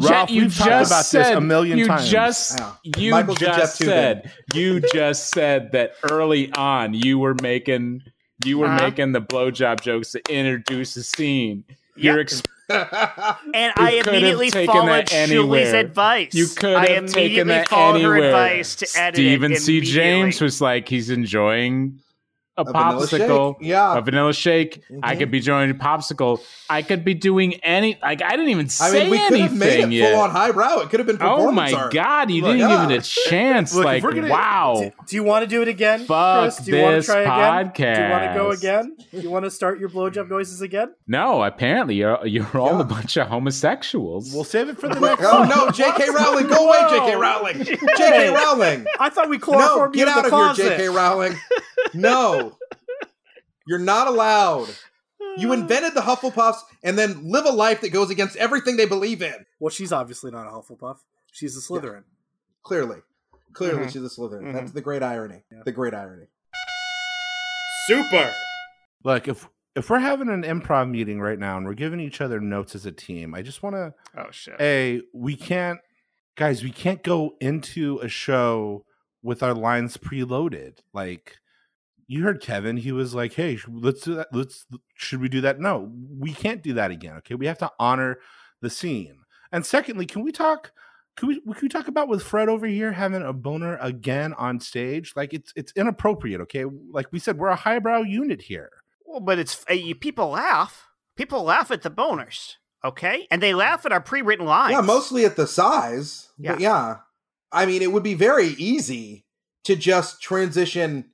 Speaker 2: Ralph,
Speaker 3: Jet, you
Speaker 2: we've talked
Speaker 3: just
Speaker 2: about this
Speaker 3: said,
Speaker 2: a million
Speaker 3: you
Speaker 2: times.
Speaker 3: Just,
Speaker 4: Yeah.
Speaker 3: you
Speaker 4: Michael's the Jeff
Speaker 3: just
Speaker 4: too,
Speaker 3: said you just said that early on you were making you were
Speaker 1: Uh-huh.
Speaker 3: making the blowjob jokes to introduce the scene. You're ex-
Speaker 1: And
Speaker 3: You
Speaker 1: I immediately
Speaker 3: taken
Speaker 1: followed
Speaker 3: that
Speaker 1: Shuli's advice.
Speaker 3: you could
Speaker 1: I
Speaker 3: have taken
Speaker 1: immediately
Speaker 3: that
Speaker 1: followed
Speaker 3: anywhere.
Speaker 1: her advice to edit
Speaker 3: Stephen
Speaker 1: it
Speaker 3: C. James
Speaker 1: immediately.
Speaker 3: was like he's enjoying a,
Speaker 4: A
Speaker 3: popsicle.
Speaker 4: Yeah.
Speaker 3: A vanilla shake. I
Speaker 4: Mhm.
Speaker 3: could be enjoying a popsicle. I could be doing any. Like I didn't even
Speaker 4: I
Speaker 3: say
Speaker 4: mean, we could have made
Speaker 3: anything
Speaker 4: it
Speaker 3: yet.
Speaker 4: full on highbrow. It could have been
Speaker 3: Oh my
Speaker 4: art.
Speaker 3: god! You
Speaker 4: Look,
Speaker 3: didn't
Speaker 4: yeah.
Speaker 3: give it a chance.
Speaker 2: Look,
Speaker 3: like
Speaker 2: gonna-
Speaker 3: wow.
Speaker 5: Do, do you want to do it again,
Speaker 3: Fuck
Speaker 5: Chris? Do you want
Speaker 3: this
Speaker 5: to try again? Do you want to go again? Do you want to start your blowjob noises again?
Speaker 3: No, apparently you're you're all
Speaker 4: Yeah.
Speaker 3: a bunch of homosexuals.
Speaker 2: We'll save it for the next.
Speaker 4: Oh no, J.K. Rowling, go away, J.K. Rowling. J.K. Rowling,
Speaker 5: I thought we
Speaker 4: no,
Speaker 5: chloroformed you
Speaker 4: get out
Speaker 5: the
Speaker 4: of here, J.K. Rowling. No, you're not allowed. You invented the Hufflepuffs and then live a life that goes against everything they believe in.
Speaker 5: Well, she's obviously not a Hufflepuff. She's a Slytherin.
Speaker 4: Clearly, clearly,
Speaker 1: Mhm.
Speaker 4: she's a Slytherin.
Speaker 1: Mhm.
Speaker 4: That's the great irony. The great irony.
Speaker 5: Super.
Speaker 2: Look, if if we're having an improv meeting right now and we're giving each other notes as a team, I just want to
Speaker 1: Oh shit.
Speaker 2: a we can't guys we can't go into a show with our lines preloaded like you heard kevin he was like hey let's do that let's should we do that no we can't do that again okay we have to honor the scene and secondly can we talk can we, can we talk about with fred over here having a boner again on stage like it's it's inappropriate okay like we said we're a highbrow unit here
Speaker 1: Well, but it's uh, you, people laugh. People laugh at the boners, okay, and they laugh at our pre-written lines.
Speaker 4: Yeah, mostly at the size. But yeah. I mean, it would be very easy to just transition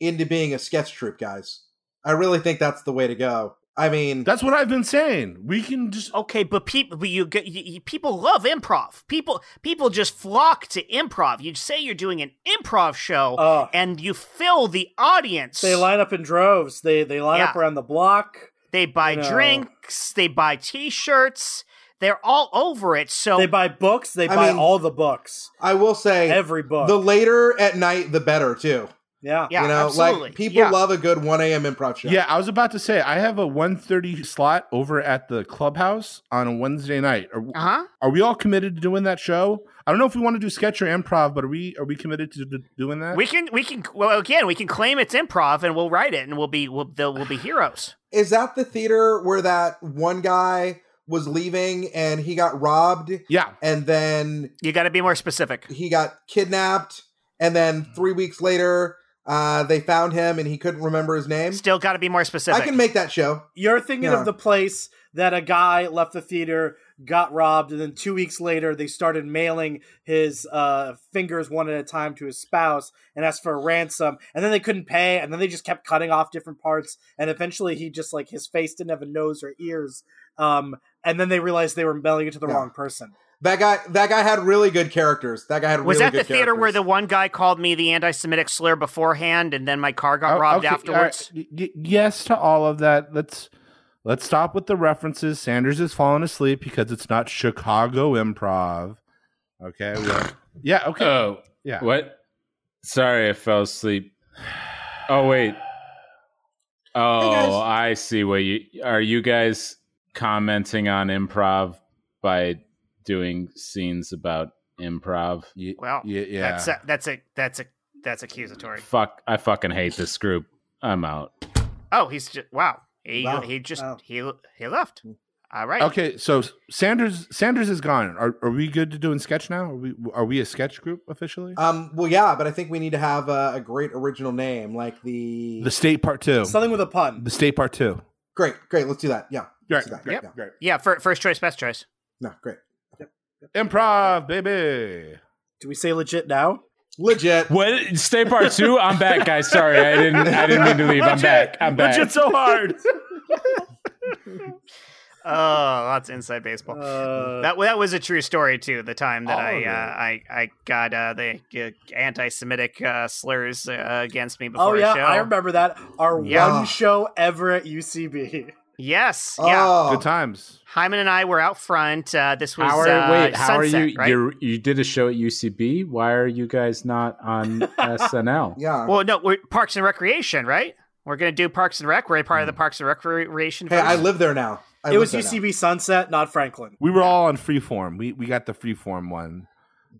Speaker 4: into being a sketch troupe, guys. I really think that's the way to go. I mean,
Speaker 2: that's what i've been saying we can just
Speaker 1: Okay, but people, but you, get- you, you- people love improv. People, people just flock to improv. You say you're doing an improv show,
Speaker 5: Oh,
Speaker 1: and you fill the audience.
Speaker 5: they line up in droves. They they line up around the block.
Speaker 1: They buy
Speaker 5: No.
Speaker 1: drinks. They buy T-shirts. They're all over it. So
Speaker 5: They buy books. They
Speaker 4: I
Speaker 5: buy
Speaker 4: mean-
Speaker 5: all the books.
Speaker 4: I will say
Speaker 5: Every book.
Speaker 4: the later at night, the better, too.
Speaker 5: Yeah.
Speaker 1: yeah,
Speaker 4: you know,
Speaker 1: absolutely.
Speaker 4: like people
Speaker 1: Yeah.
Speaker 4: love a good 1 a.m. improv show.
Speaker 2: Yeah, I was about to say I have a 1.30 slot over at the clubhouse on a Wednesday night. Are,
Speaker 1: Uh huh.
Speaker 2: are we all committed to doing that show? I don't know if we want to do sketch or improv, but are we are we committed to doing that?
Speaker 1: We can, we can. Well, again, we can claim it's improv, and we'll write it, and we'll be, we'll, they'll, we'll be heroes.
Speaker 4: Is that the theater where that one guy was leaving and he got robbed
Speaker 2: yeah,
Speaker 4: and then
Speaker 1: You got to be more specific.
Speaker 4: he got kidnapped and then three weeks later uh, they found him and he couldn't remember his name
Speaker 1: Still got to be more specific.
Speaker 4: i can make that show
Speaker 5: You're thinking
Speaker 4: Yeah.
Speaker 5: of the place that a guy left the theater got robbed, and then two weeks later they started mailing his uh, fingers one at a time to his spouse and asked for a ransom, and then they couldn't pay, and then they just kept cutting off different parts, and eventually he just like his face didn't have a nose or ears, um, and then they realized they were mailing it to the
Speaker 4: Yeah.
Speaker 5: wrong person.
Speaker 4: That guy, that guy had really good characters. That guy had really good
Speaker 1: Was
Speaker 4: really
Speaker 1: that the
Speaker 4: good
Speaker 1: theater where the one guy called me the anti-Semitic slur beforehand, and then my car got
Speaker 2: Oh,
Speaker 1: robbed
Speaker 2: okay,
Speaker 1: afterwards?
Speaker 2: all right. Y- y- yes to all of that. Let's let's stop with the references. Sanders is falling asleep because it's not Chicago improv. Okay. well- yeah. Okay.
Speaker 3: Oh,
Speaker 2: yeah.
Speaker 3: what? Sorry, I fell asleep. Oh wait. Oh,
Speaker 4: guys.
Speaker 3: I see. What you are you guys commenting on improv by doing scenes about improv?
Speaker 2: Y-
Speaker 1: Well,
Speaker 2: yeah. yeah.
Speaker 1: That's a, that's a that's a that's accusatory.
Speaker 3: Fuck! I fucking hate this group. I'm out.
Speaker 1: Oh, he's just wow. He
Speaker 5: Wow.
Speaker 1: he just
Speaker 5: Wow.
Speaker 1: he he left. All right.
Speaker 2: Okay, so Sanders Sanders is gone. Are, are we good to doing sketch now? Are we are we a sketch group officially?
Speaker 4: Um, well, yeah, but I think we need to have a, a great original name, like the.
Speaker 2: the state part two.
Speaker 5: Something with a pun.
Speaker 2: The state part two.
Speaker 4: great, great. Let's do that. Yeah.
Speaker 2: Great,
Speaker 4: Let's do that.
Speaker 2: great,
Speaker 1: Yep.
Speaker 4: Yeah.
Speaker 2: great.
Speaker 1: Yeah. fir- first choice, best choice.
Speaker 4: No, great.
Speaker 2: Improv, baby.
Speaker 5: Do we say legit now?
Speaker 4: Legit.
Speaker 3: What? Stay part two. I'm back, guys. Sorry, I didn't. I didn't mean to leave. I'm back. I'm back.
Speaker 2: Legit so hard.
Speaker 1: Oh, that's inside baseball.
Speaker 5: Uh,
Speaker 1: that that was a true story too. The time that I uh, I I got uh, the uh, anti-Semitic uh, slurs uh, against me before
Speaker 5: oh yeah,
Speaker 1: a show.
Speaker 5: I remember that. Our
Speaker 1: Yeah.
Speaker 5: one show ever at UCB.
Speaker 1: Yes. Yeah.
Speaker 4: Oh,
Speaker 2: Good times.
Speaker 1: Heiman and I were out front. Uh, this was
Speaker 3: How are,
Speaker 1: uh,
Speaker 3: wait, how
Speaker 1: Sunset,
Speaker 3: are you?
Speaker 1: Right?
Speaker 3: You you did a show at UCB. Why are you guys not on SNL?
Speaker 4: yeah.
Speaker 1: Well, no, we're Parks and Recreation, right? We're gonna do Parks and Rec. We're a part of the Parks and Recreation.
Speaker 4: hey, I live there now. I
Speaker 5: it was
Speaker 4: there now.
Speaker 5: UCB Sunset, not Franklin.
Speaker 2: We were all on freeform. We we got the freeform one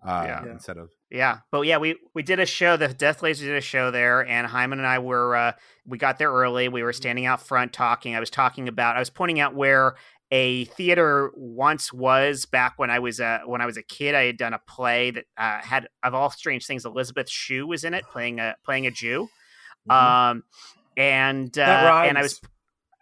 Speaker 2: uh,
Speaker 1: Yeah.
Speaker 5: Yeah.
Speaker 2: instead of
Speaker 1: Yeah, but yeah, we we did a show. The Death Laser did a show there, and Heiman and I were uh, we got there early. We were standing out front talking. I was talking about. I was pointing out where a theater once was back when I was a when I was a kid. I had done a play that uh, had of all strange things. Elizabeth Shue was in it, playing a playing a Jew.
Speaker 4: Mhm.
Speaker 1: Um, and uh, and I was.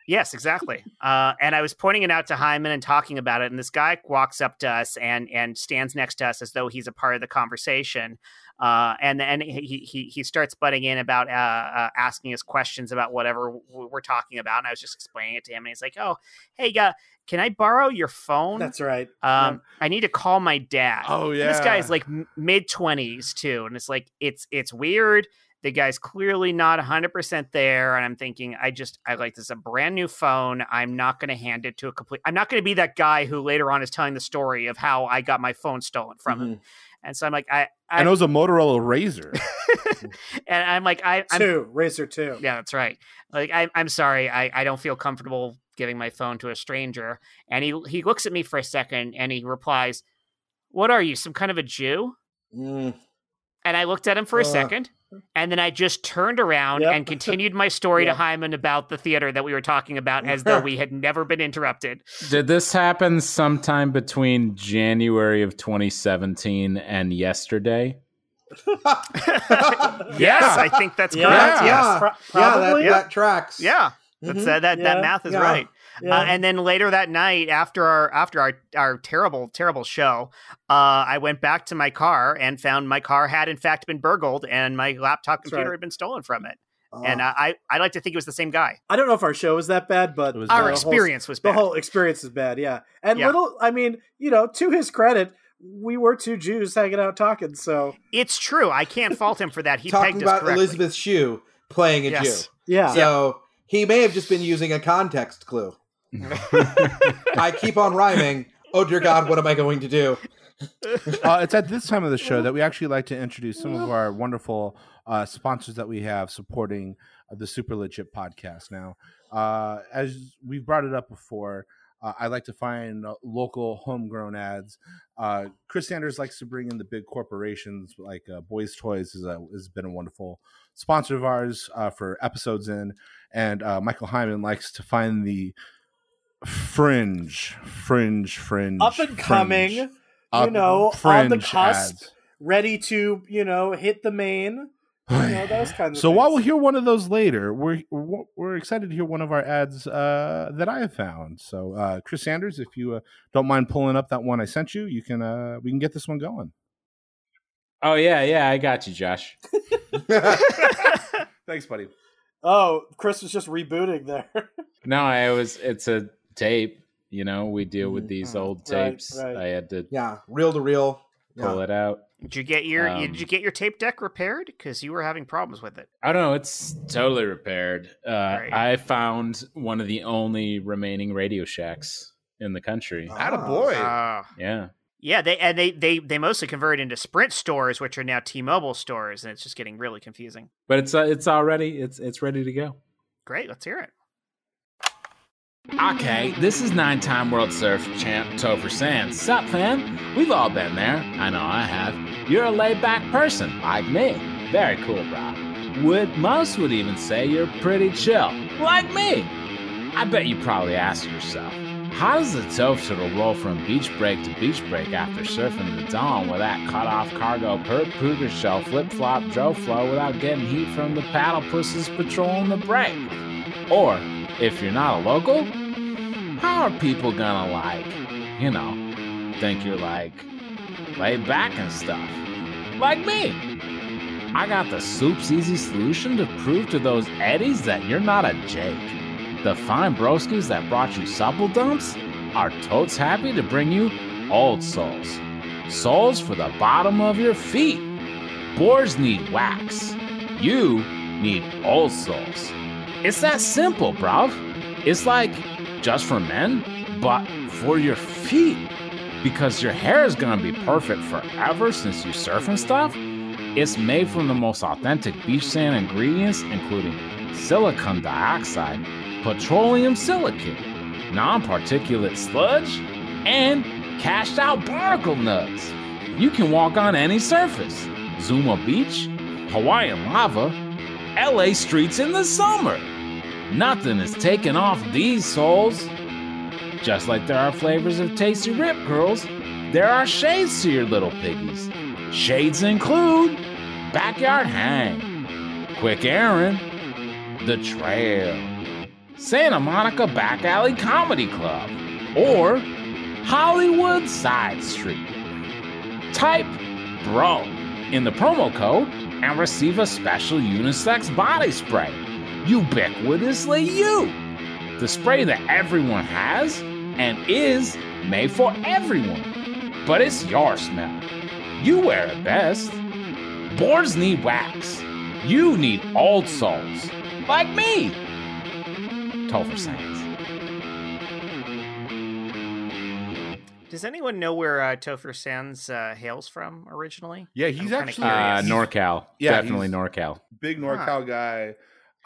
Speaker 1: Yes, exactly. Uh, and I was pointing it out to Heiman and talking about it, and this guy walks up to us and and stands next to us as though he's a part of the conversation. Uh, and then he, he he starts butting in about uh, uh, asking us questions about whatever we're talking about, and I was just explaining it to him, and he's like, "Oh, hey, uh, can I borrow your phone?
Speaker 5: That's right.
Speaker 1: um, I need to call my dad."
Speaker 2: Oh
Speaker 1: And this guy's
Speaker 2: yeah.
Speaker 1: like mid twenties too, and it's like it's it's weird. The guy's clearly not hundred percent there, and I'm thinking, I just I like this a brand new phone. I'm not going to hand it to a complete. I'm not going to be that guy who later on is telling the story of how I got my phone stolen from him.
Speaker 4: Mhm.
Speaker 1: And so I'm like, I, I
Speaker 2: and it was a Motorola Razr.
Speaker 1: and I'm like, I, I'm
Speaker 5: two Razor two.
Speaker 1: yeah, that's right. Like I, I'm sorry, I, I don't feel comfortable giving my phone to a stranger. And he he looks at me for a second, and he replies, "What are you, some kind of a Jew?"
Speaker 4: Mm.
Speaker 1: And I looked at him for a
Speaker 4: Uh.
Speaker 1: second, and then I just turned around
Speaker 5: Yep.
Speaker 1: and continued my story
Speaker 5: Yep.
Speaker 1: to Heiman about the theater that we were talking about as though we had never been interrupted.
Speaker 3: Did this happen sometime between January of 2017 and yesterday?
Speaker 1: Yes, I think that's
Speaker 5: Yeah,
Speaker 1: correct.
Speaker 4: yeah,
Speaker 1: Yes.
Speaker 5: Pro-
Speaker 4: yeah, that,
Speaker 5: probably.
Speaker 4: that tracks.
Speaker 1: Yeah. That's uh, that that math is
Speaker 4: Yeah.
Speaker 1: right.
Speaker 5: Yeah.
Speaker 1: Uh, and then later that night, after our after our our terrible terrible show, uh, I went back to my car and found my car had in fact been burgled and my laptop
Speaker 5: That's
Speaker 1: computer
Speaker 5: right.
Speaker 1: had been stolen from it.
Speaker 4: Uh,
Speaker 1: and uh, I I like to think it was the same guy.
Speaker 5: I don't know if our show was that bad, but
Speaker 2: It was
Speaker 1: Our
Speaker 5: whole-
Speaker 1: experience was bad.
Speaker 5: the whole experience is bad. Yeah, and
Speaker 1: Yeah.
Speaker 5: little. I mean, you know, to his credit, we were two Jews hanging out talking. So
Speaker 1: it's true. I can't fault him for that. He
Speaker 4: talking
Speaker 1: pegged us
Speaker 4: about. Elizabeth Shue playing a
Speaker 1: Yes.
Speaker 5: yeah,
Speaker 4: Jew. So he may have just been using a context clue. I keep on rhyming. Oh dear God, what am I going to do?
Speaker 2: uh, it's at this time of the show that we actually like to introduce some of our wonderful uh, sponsors that we have supporting uh, the Super Legit podcast. Now, uh, as we've brought it up before, uh, I like to find uh, local homegrown ads. Chris Sanders likes to bring in the big corporations like Boys Toys is has been a wonderful sponsor of ours for episodes in, and Michael Heiman likes to find the fringe, fringe, fringe,
Speaker 5: up and coming,
Speaker 2: fringe,
Speaker 5: you
Speaker 2: up-
Speaker 5: know, on the
Speaker 2: fringe
Speaker 5: cusp,
Speaker 2: ads.
Speaker 5: ready to you know hit the main. know, those kinds of
Speaker 2: so while we'll hear one of those later, we're we're, we're excited to hear one of our ads uh, that I have found. So, uh, Chris Sanders, if you uh, don't mind pulling up that one I sent you, you can uh, we can get this one going.
Speaker 3: Oh yeah, yeah, I got you, Josh.
Speaker 2: Thanks, buddy.
Speaker 5: Oh, Chris was just rebooting there.
Speaker 3: No, I was. It's a tape. You know, we deal with
Speaker 4: Mhm.
Speaker 3: these
Speaker 1: Mhm.
Speaker 3: old tapes.
Speaker 5: right.
Speaker 3: I had to
Speaker 4: yeah, reel to reel,
Speaker 3: pull
Speaker 4: Yeah.
Speaker 3: it out.
Speaker 1: Did you get your
Speaker 3: Um,
Speaker 1: did you get your tape deck repaired? Because you were having problems with it.
Speaker 3: I don't know. It's totally repaired. Uh,
Speaker 1: Great.
Speaker 3: I found one of the only remaining Radio Shacks in the country.
Speaker 4: Out
Speaker 2: of boy.
Speaker 1: Uh,
Speaker 3: Yeah.
Speaker 1: yeah, they and they they they mostly converted into Sprint stores, which are now T-Mobile stores, and it's just getting really confusing.
Speaker 3: But it's uh, it's already it's it's ready to go.
Speaker 1: Great, let's hear it.
Speaker 3: Okay, this is nine-time World Surf champ Topher Sands. Sup, fam? We've all been there. I know I have. You're a laid-back person, like me. Very cool, bro. Would most would even say you're pretty chill, like me. I bet you probably ask yourself, how does the Toph turtle roll from beach break to beach break after surfing the dawn with that cut-off cargo perp cougar shell flip-flop Joe flow without getting heat from the paddle pusses patrolling the break? Or, if you're not a local, how are people gonna like, you know, think you're like laid back and stuff? Like me. I got the soup's easy solution to prove to those eddies that you're not a Jake. The fine broskies that brought you supple dumps are totes happy to bring you old soles. Soles for the bottom of your feet. Boars need wax. You need old soles. It's that simple, bruv. It's like just for men, but for your feet. Because your hair is gonna be perfect forever since you surf and stuff. It's made from the most authentic beach sand ingredients, including silicon dioxide, petroleum silicate, non particulate sludge, and cashed out barnacle nuts. You can walk on any surface Zuma Beach, Hawaiian lava, LA streets in the summer. Nothing is taking off these soles. Just like there are flavors of tasty rip curls, there are shades to your little piggies. Shades include Backyard Hang, Quick errand, The Trail, Santa Monica Back Alley Comedy Club, or Hollywood Side Street. Type BRO in the promo code and receive a special unisex body spray. Ubiquitously you! The spray that everyone has and is made for everyone. But it's your smell. You wear it best. Boards need wax. You need old soles. Like me. Topher Sands.
Speaker 1: Does anyone know where uh, Topher Sands uh, hails from originally?
Speaker 2: Yeah,
Speaker 1: I'm
Speaker 2: he's actually
Speaker 3: Uh, NorCal.
Speaker 2: Yeah,
Speaker 3: Definitely NorCal.
Speaker 2: big NorCal guy.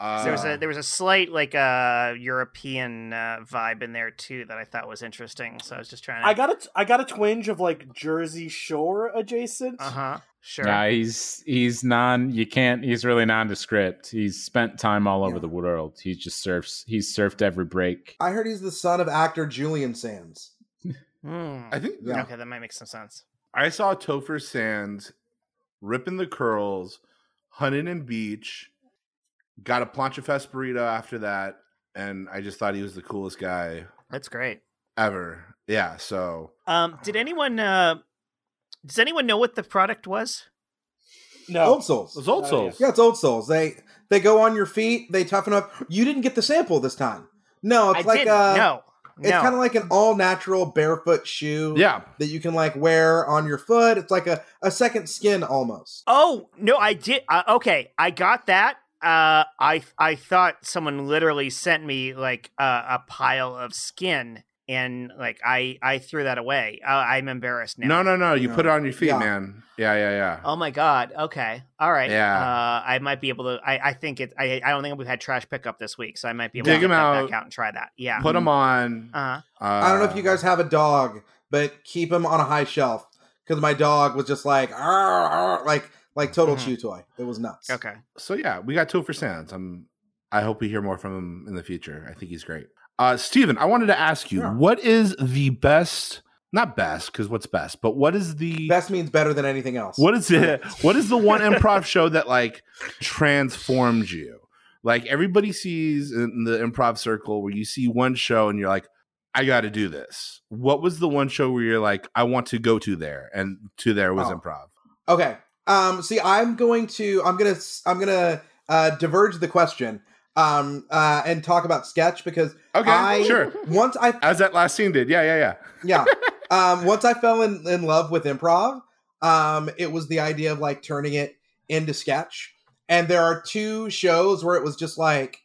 Speaker 2: Uh,
Speaker 1: 'Cause there was a there was a slight like uh, European uh, vibe in there too that I thought was interesting. So I was just trying to.
Speaker 5: I got a I got a twinge of like Jersey Shore adjacent.
Speaker 1: Uh huh. Sure.
Speaker 3: Nah, he's he's non. You can't. He's really nondescript. He's spent time all over
Speaker 4: Yeah.
Speaker 3: the world. He just surfs. He's surfed every break.
Speaker 4: I heard he's the son of actor Julian Sands.
Speaker 1: Hmm.
Speaker 2: I think
Speaker 4: Yeah.
Speaker 1: Okay, that might make some sense.
Speaker 2: I saw Topher Sands ripping the curls, Huntington Beach, got a plancha fest burrito after that, and I just thought he was the coolest guy
Speaker 1: That's great.
Speaker 2: ever. Yeah, so
Speaker 1: Um, did anyone uh, does anyone know what the product was?
Speaker 5: No,
Speaker 4: Old Soles.
Speaker 2: those old
Speaker 5: Oh,
Speaker 2: soles.
Speaker 4: Yeah, it's Old Soles. They they go on your feet. They toughen up. You didn't get the sample this time. No, it's
Speaker 1: I
Speaker 4: like
Speaker 1: didn't.
Speaker 4: uh,
Speaker 1: no,
Speaker 4: it's
Speaker 1: no.
Speaker 4: kind of like an all natural barefoot shoe.
Speaker 2: Yeah.
Speaker 4: that you can like wear on your foot. It's like a, a second skin almost.
Speaker 1: Oh no, I did. Uh, okay, I got that. Uh, I I thought someone literally sent me like uh, a pile of skin, and like I I threw that away. Uh, I'm embarrassed now.
Speaker 2: No, no, no. You
Speaker 4: No.
Speaker 2: put it on your feet,
Speaker 4: Yeah.
Speaker 2: man. Yeah, yeah, yeah.
Speaker 1: Oh my god. Okay. All right.
Speaker 2: Yeah.
Speaker 1: Uh, I might be able to. I, I think it. I, I don't think we've had trash pickup this week, so I might be able
Speaker 2: Dig
Speaker 1: to get
Speaker 2: 'em
Speaker 1: that
Speaker 2: out.
Speaker 1: back out and try that. Yeah.
Speaker 2: Put them on.
Speaker 1: Uh huh.
Speaker 2: Uh,
Speaker 4: I don't know if you guys have a dog, but keep him on a high shelf because my dog was just like "Arr, arr," like like total
Speaker 1: Mhm.
Speaker 4: chew toy. It was nuts.
Speaker 1: Okay.
Speaker 2: So yeah, we got two for Sands. I'm. I hope we hear more from him in the future. I think he's great. Uh, Stephen, I wanted to ask you,
Speaker 4: Sure.
Speaker 2: what is the best not best because what's best, but what is the
Speaker 4: Best means better than anything else.
Speaker 2: what is it? What is the one improv show that like transformed you? Like everybody sees in the improv circle where you see one show and you're like, I got to do this. What was the one show where you're like, I want to go to there, and to there was
Speaker 4: Oh.
Speaker 2: improv.
Speaker 4: Okay. Um. See, I'm going to. I'm gonna. I'm gonna uh, diverge the question. Um. Uh. And talk about sketch because
Speaker 2: Okay,
Speaker 4: I-
Speaker 2: sure.
Speaker 4: once I
Speaker 2: As that last scene did, yeah, yeah, yeah.
Speaker 4: yeah. Um, once I fell in, in love with improv, um, it was the idea of like turning it into sketch. And there are two shows where it was just like,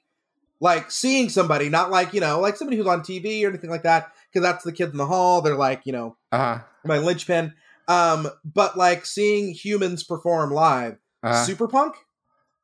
Speaker 4: like seeing somebody, not like you know, like somebody who's on TV or anything like that, because that's the kids in the hall. They're like, you know,
Speaker 2: Uh huh.
Speaker 4: my linchpin. Um, but like seeing humans perform live,
Speaker 2: Uh-huh.
Speaker 4: Superpunk,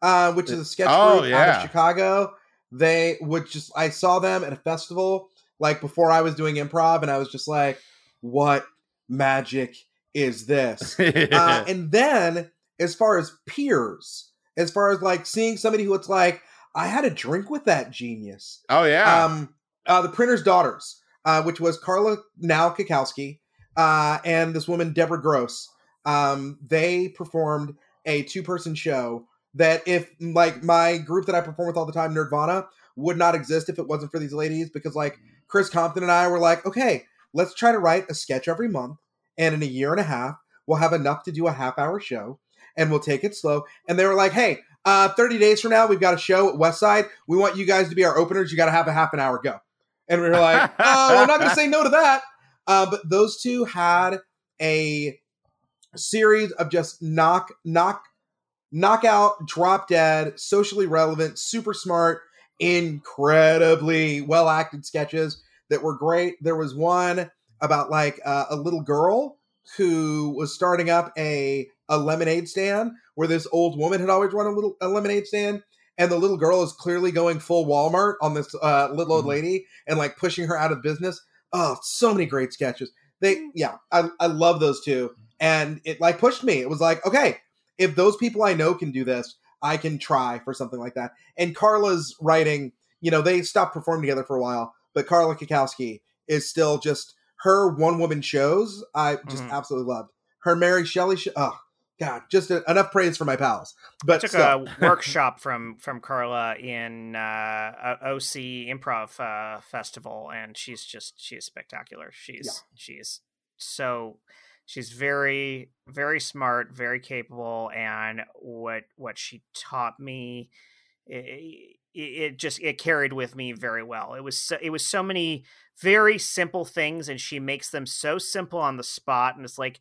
Speaker 4: uh, which is a sketch
Speaker 2: Oh,
Speaker 4: group out of Chicago. They would just I saw them at a festival like before I was doing improv, and I was just like, "What magic is this?" uh, and then as far as peers, as far as like seeing somebody who it's like, I had a drink with that genius.
Speaker 2: oh yeah.
Speaker 4: Um, uh, the Printer's Daughters, uh, which was Carla now Kikowski, uh, and this woman Deborah Gross. Um, they performed a two-person show that, if like my group that I perform with all the time, Nirvana, would not exist if it wasn't for these ladies. Because like Chris Compton and I were like, okay, let's try to write a sketch every month, and in a year and a half, we'll have enough to do a half-hour show, and we'll take it slow. And they were like, hey. Uh, 30 days from now, we've got a show at West Side. We want you guys to be our openers. You got to have a half an hour go. And we were like, oh, we're not going to say no to that. Uh, but those two had a series of just knock, knock, knockout, drop dead, socially relevant, super smart, incredibly well acted sketches that were great. There was one about like uh, a little girl who was starting up a a lemonade stand where this old woman had always run a little a lemonade stand and the little girl is clearly going full Walmart on this uh, little old
Speaker 2: Mhm.
Speaker 4: lady and like pushing her out of business. Oh, so many great sketches. They, yeah, I, I love those two, and it like pushed me. It was like, okay, if those people I know can do this, I can try for something like that. And Carla's writing, you know, they stopped performing together for a while, but Carla Kikowski is still just her one woman shows. I just
Speaker 1: Mhm.
Speaker 4: absolutely loved her Mary Shelley. Show, oh God, just a, enough praise for my pals.
Speaker 1: I
Speaker 4: But
Speaker 1: took
Speaker 4: still,
Speaker 1: a workshop from from Carla in uh, OC Improv uh, Festival, and she's just she is spectacular. She's she is so she's very very smart, very capable, and what what she taught me. It, it just it carried with me very well. It was so, it was so many very simple things, and she makes them so simple on the spot. And it's like,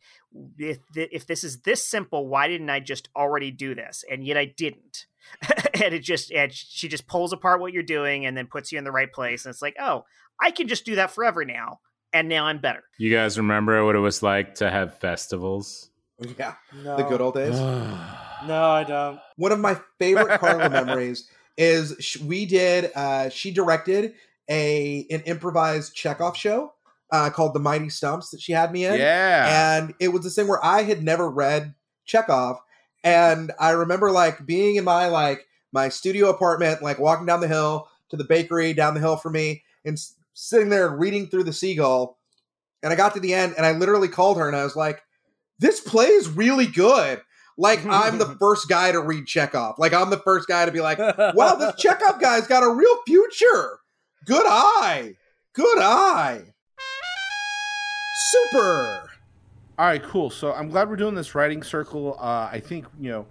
Speaker 1: if th- if this is this simple, why didn't I just already do this? And yet I didn't. and it just and she just pulls apart what you're doing and then puts you in the right place. And it's like, oh, I can just do that forever now, and now I'm better.
Speaker 3: You guys remember what it was like to have festivals?
Speaker 4: yeah,
Speaker 5: No,
Speaker 4: the good old days.
Speaker 5: No, I don't.
Speaker 4: one of my favorite Carla memories is we did uh she directed a an improvised Chekhov show uh called The Mighty Stumps that she had me in.
Speaker 2: yeah.
Speaker 4: And it was this thing where I had never read Chekhov and I remember like being in my like my studio apartment like walking down the hill to the bakery down the hill from me and s- sitting there reading through the seagull and I got to the end and I literally called her and I was like this play is really good. Like I'm the first guy to read Chekhov. Like I'm the first guy to be like, wow, this Chekhov guy's got a real future. Good eye. Good eye. Super.
Speaker 2: All right, cool. So I'm glad we're doing this writing circle. Uh, I think you know,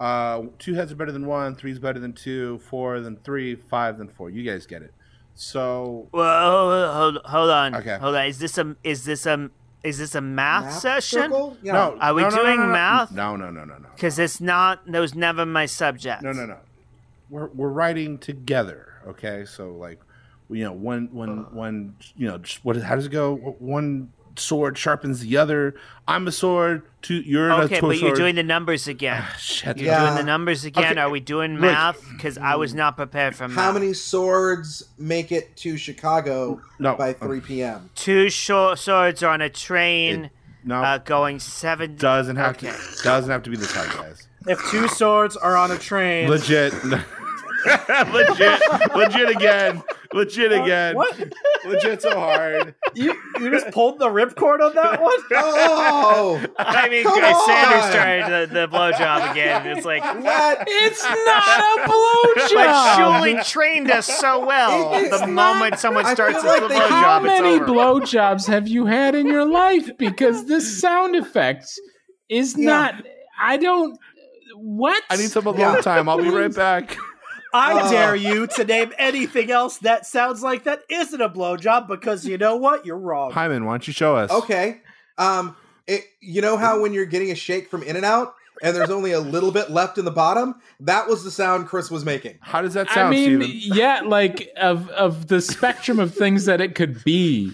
Speaker 2: uh, two heads are better than one, three's better than two, four than three, five than four. You guys get it. So
Speaker 1: Well, hold, hold on,
Speaker 2: Okay.
Speaker 1: hold on. Is this a is this a is this a math, session?
Speaker 4: circle? Yeah.
Speaker 2: no,
Speaker 1: Are we
Speaker 2: no, no, no,
Speaker 1: doing
Speaker 2: no, no.
Speaker 1: math?
Speaker 2: No, no, no, no, no,
Speaker 1: Because it's not. Those never my subject.
Speaker 2: no, no, no. We're we're writing together. Okay, so like, you know, one one uh. one. You know, just what? How does it go? One sword sharpens the other. I'm a sword. Two. You're a
Speaker 1: Okay,
Speaker 2: to-
Speaker 1: but you're
Speaker 2: sword.
Speaker 1: doing the numbers again.
Speaker 2: Ah, shit.
Speaker 1: You're
Speaker 4: Yeah.
Speaker 1: doing the numbers again.
Speaker 2: Okay,
Speaker 1: Are we doing math? Because I was not prepared for math.
Speaker 4: How many swords make it to Chicago
Speaker 2: No.
Speaker 4: by 3 p.m.?
Speaker 1: Two short swords on a train
Speaker 2: No.
Speaker 1: uh, going seven.
Speaker 2: doesn't have
Speaker 1: okay.
Speaker 2: to. Doesn't have to be this high, guys.
Speaker 5: If two swords are on a train,
Speaker 2: legit legit legit again legit uh, again.
Speaker 5: What?
Speaker 2: Legit so hard.
Speaker 5: You you just pulled the ripcord on that one?
Speaker 4: Oh,
Speaker 1: I mean,
Speaker 4: Come
Speaker 1: Sanders
Speaker 4: on.
Speaker 1: started the, the blowjob again. It's like,
Speaker 4: what?
Speaker 3: It's not a blowjob.
Speaker 1: but Julie trained us so well.
Speaker 4: It's
Speaker 1: The
Speaker 4: not-
Speaker 1: moment someone starts
Speaker 4: feel like
Speaker 1: with the
Speaker 4: they-
Speaker 3: How many
Speaker 1: over.
Speaker 3: blowjobs have you had in your life? Because this sound effect is
Speaker 4: Yeah.
Speaker 3: not. I don't. What?
Speaker 2: I need some alone
Speaker 4: Yeah.
Speaker 2: time. I'll be right back.
Speaker 5: I
Speaker 4: Uh.
Speaker 5: dare you to name anything else that sounds like that isn't a blowjob because you know what? You're wrong.
Speaker 2: Heiman, why don't you show us?
Speaker 4: Okay. Um, it, you know how when you're getting a shake from In and Out and there's only a little bit left in the bottom? That was the sound Chris was making.
Speaker 2: How does that
Speaker 3: I
Speaker 2: sound,
Speaker 3: mean,
Speaker 2: Stephen?
Speaker 3: yeah, like of of the spectrum of things that it could be.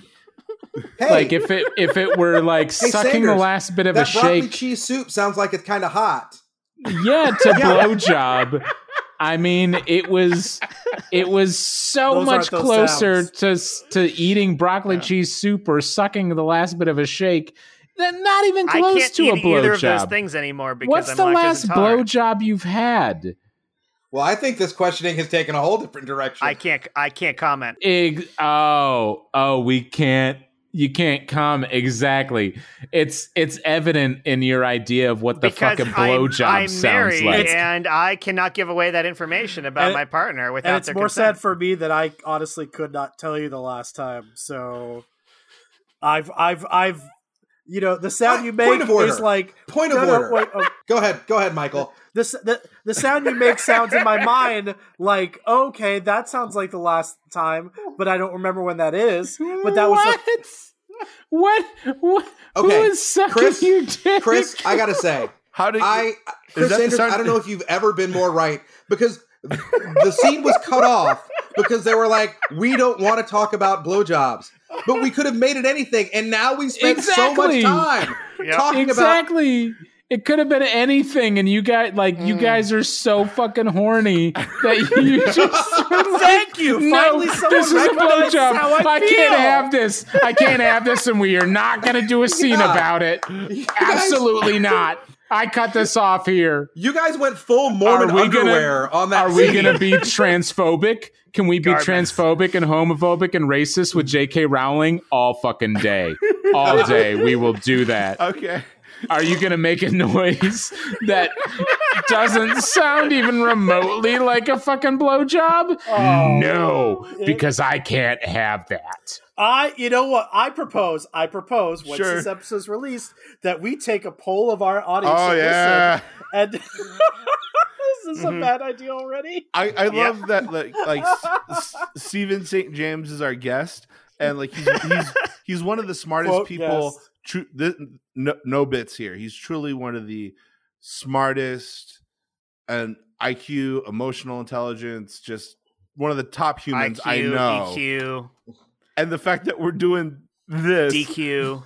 Speaker 4: Hey,
Speaker 3: Like if it if it were like
Speaker 4: Hey,
Speaker 3: sucking the last bit of a
Speaker 4: that broccoli
Speaker 3: shake,
Speaker 4: cheese soup sounds like it's kind of hot.
Speaker 3: yeah, it's to blowjob. I mean, it was it was so
Speaker 5: Those
Speaker 3: much closer
Speaker 5: sounds.
Speaker 3: to to eating broccoli cheese soup or sucking the last bit of a shake than not even
Speaker 1: I
Speaker 3: close
Speaker 1: can't
Speaker 3: to
Speaker 1: eat
Speaker 3: a
Speaker 1: either of those things anymore because
Speaker 3: What's
Speaker 1: I'm
Speaker 3: the last
Speaker 1: intolerant.
Speaker 3: blowjob you've had?
Speaker 4: Well, I think this questioning has taken a whole different direction.
Speaker 1: I can't. I can't comment.
Speaker 3: Ig- oh, oh, we can't. You can't come exactly. It's it's evident in your idea of what the
Speaker 1: because
Speaker 3: fucking
Speaker 1: I'm,
Speaker 3: blowjob
Speaker 1: I'm
Speaker 3: sounds
Speaker 1: married
Speaker 3: like.
Speaker 1: and I cannot give away that information about
Speaker 5: And-
Speaker 1: my partner without
Speaker 5: and it's
Speaker 1: their
Speaker 5: more
Speaker 1: consent.
Speaker 5: sad for me that I honestly could not tell you the last time. So I've I've I've you know the sound
Speaker 4: Ah,
Speaker 5: you
Speaker 4: point
Speaker 5: make
Speaker 4: of order.
Speaker 5: is like
Speaker 4: Point of
Speaker 5: no, no,
Speaker 4: order.
Speaker 5: wait, oh,
Speaker 4: Go ahead. Go ahead, Michael.
Speaker 5: The, the the sound you make sounds in my mind like okay that sounds like the last time, but I don't remember when that is. But that was
Speaker 3: what?
Speaker 5: like,
Speaker 3: what? What? Who
Speaker 4: Okay,
Speaker 3: is sucking
Speaker 4: Chris-
Speaker 3: your dick?
Speaker 4: Chris, I gotta say,
Speaker 2: How did
Speaker 4: I uh, Chris
Speaker 2: that the sound-
Speaker 4: I don't know if you've ever been more right because the scene was cut off because they were like, we don't want to talk about blowjobs. But we could have made it anything, and now we spent so much time
Speaker 1: Yep.
Speaker 4: talking about
Speaker 3: exactly. It could have been anything, and you guys like you
Speaker 4: Mm.
Speaker 3: guys are so fucking horny that you just
Speaker 5: Thank you.
Speaker 3: No,
Speaker 5: Finally, someone
Speaker 3: this is a blowjob.
Speaker 5: I,
Speaker 3: I, can't have this. I can't have this, and we are not going to do a scene
Speaker 4: Yeah.
Speaker 3: about it.
Speaker 4: You guys-
Speaker 3: Absolutely not. I cut this off here.
Speaker 4: You guys went full Mormon
Speaker 3: we gonna-
Speaker 4: on that.
Speaker 3: Are we going to be transphobic? Can we be
Speaker 1: Garbage.
Speaker 3: transphobic and homophobic and racist with J.K. Rowling all fucking day? All day. We will do that.
Speaker 2: Okay.
Speaker 3: Are you going to make a noise that doesn't sound even remotely like a fucking blowjob?
Speaker 5: Oh.
Speaker 3: no, because I can't have that.
Speaker 5: I, you know what? I propose. I propose once
Speaker 2: Sure.
Speaker 5: this episode's released that we take a poll of our audience.
Speaker 2: Oh yeah.
Speaker 5: listen, and this is
Speaker 1: Mhm.
Speaker 5: a bad idea already.
Speaker 2: I, I love that like like S- S- Stephen St. James is our guest and like he's he's, he's one of the smartest
Speaker 5: Quote
Speaker 2: people
Speaker 5: guest.
Speaker 2: true th- no, no bits here. He's truly one of the smartest and IQ, emotional intelligence, just one of the top humans
Speaker 1: IQ,
Speaker 2: I know.
Speaker 1: EQ,
Speaker 2: And the fact that we're doing this
Speaker 1: DQ.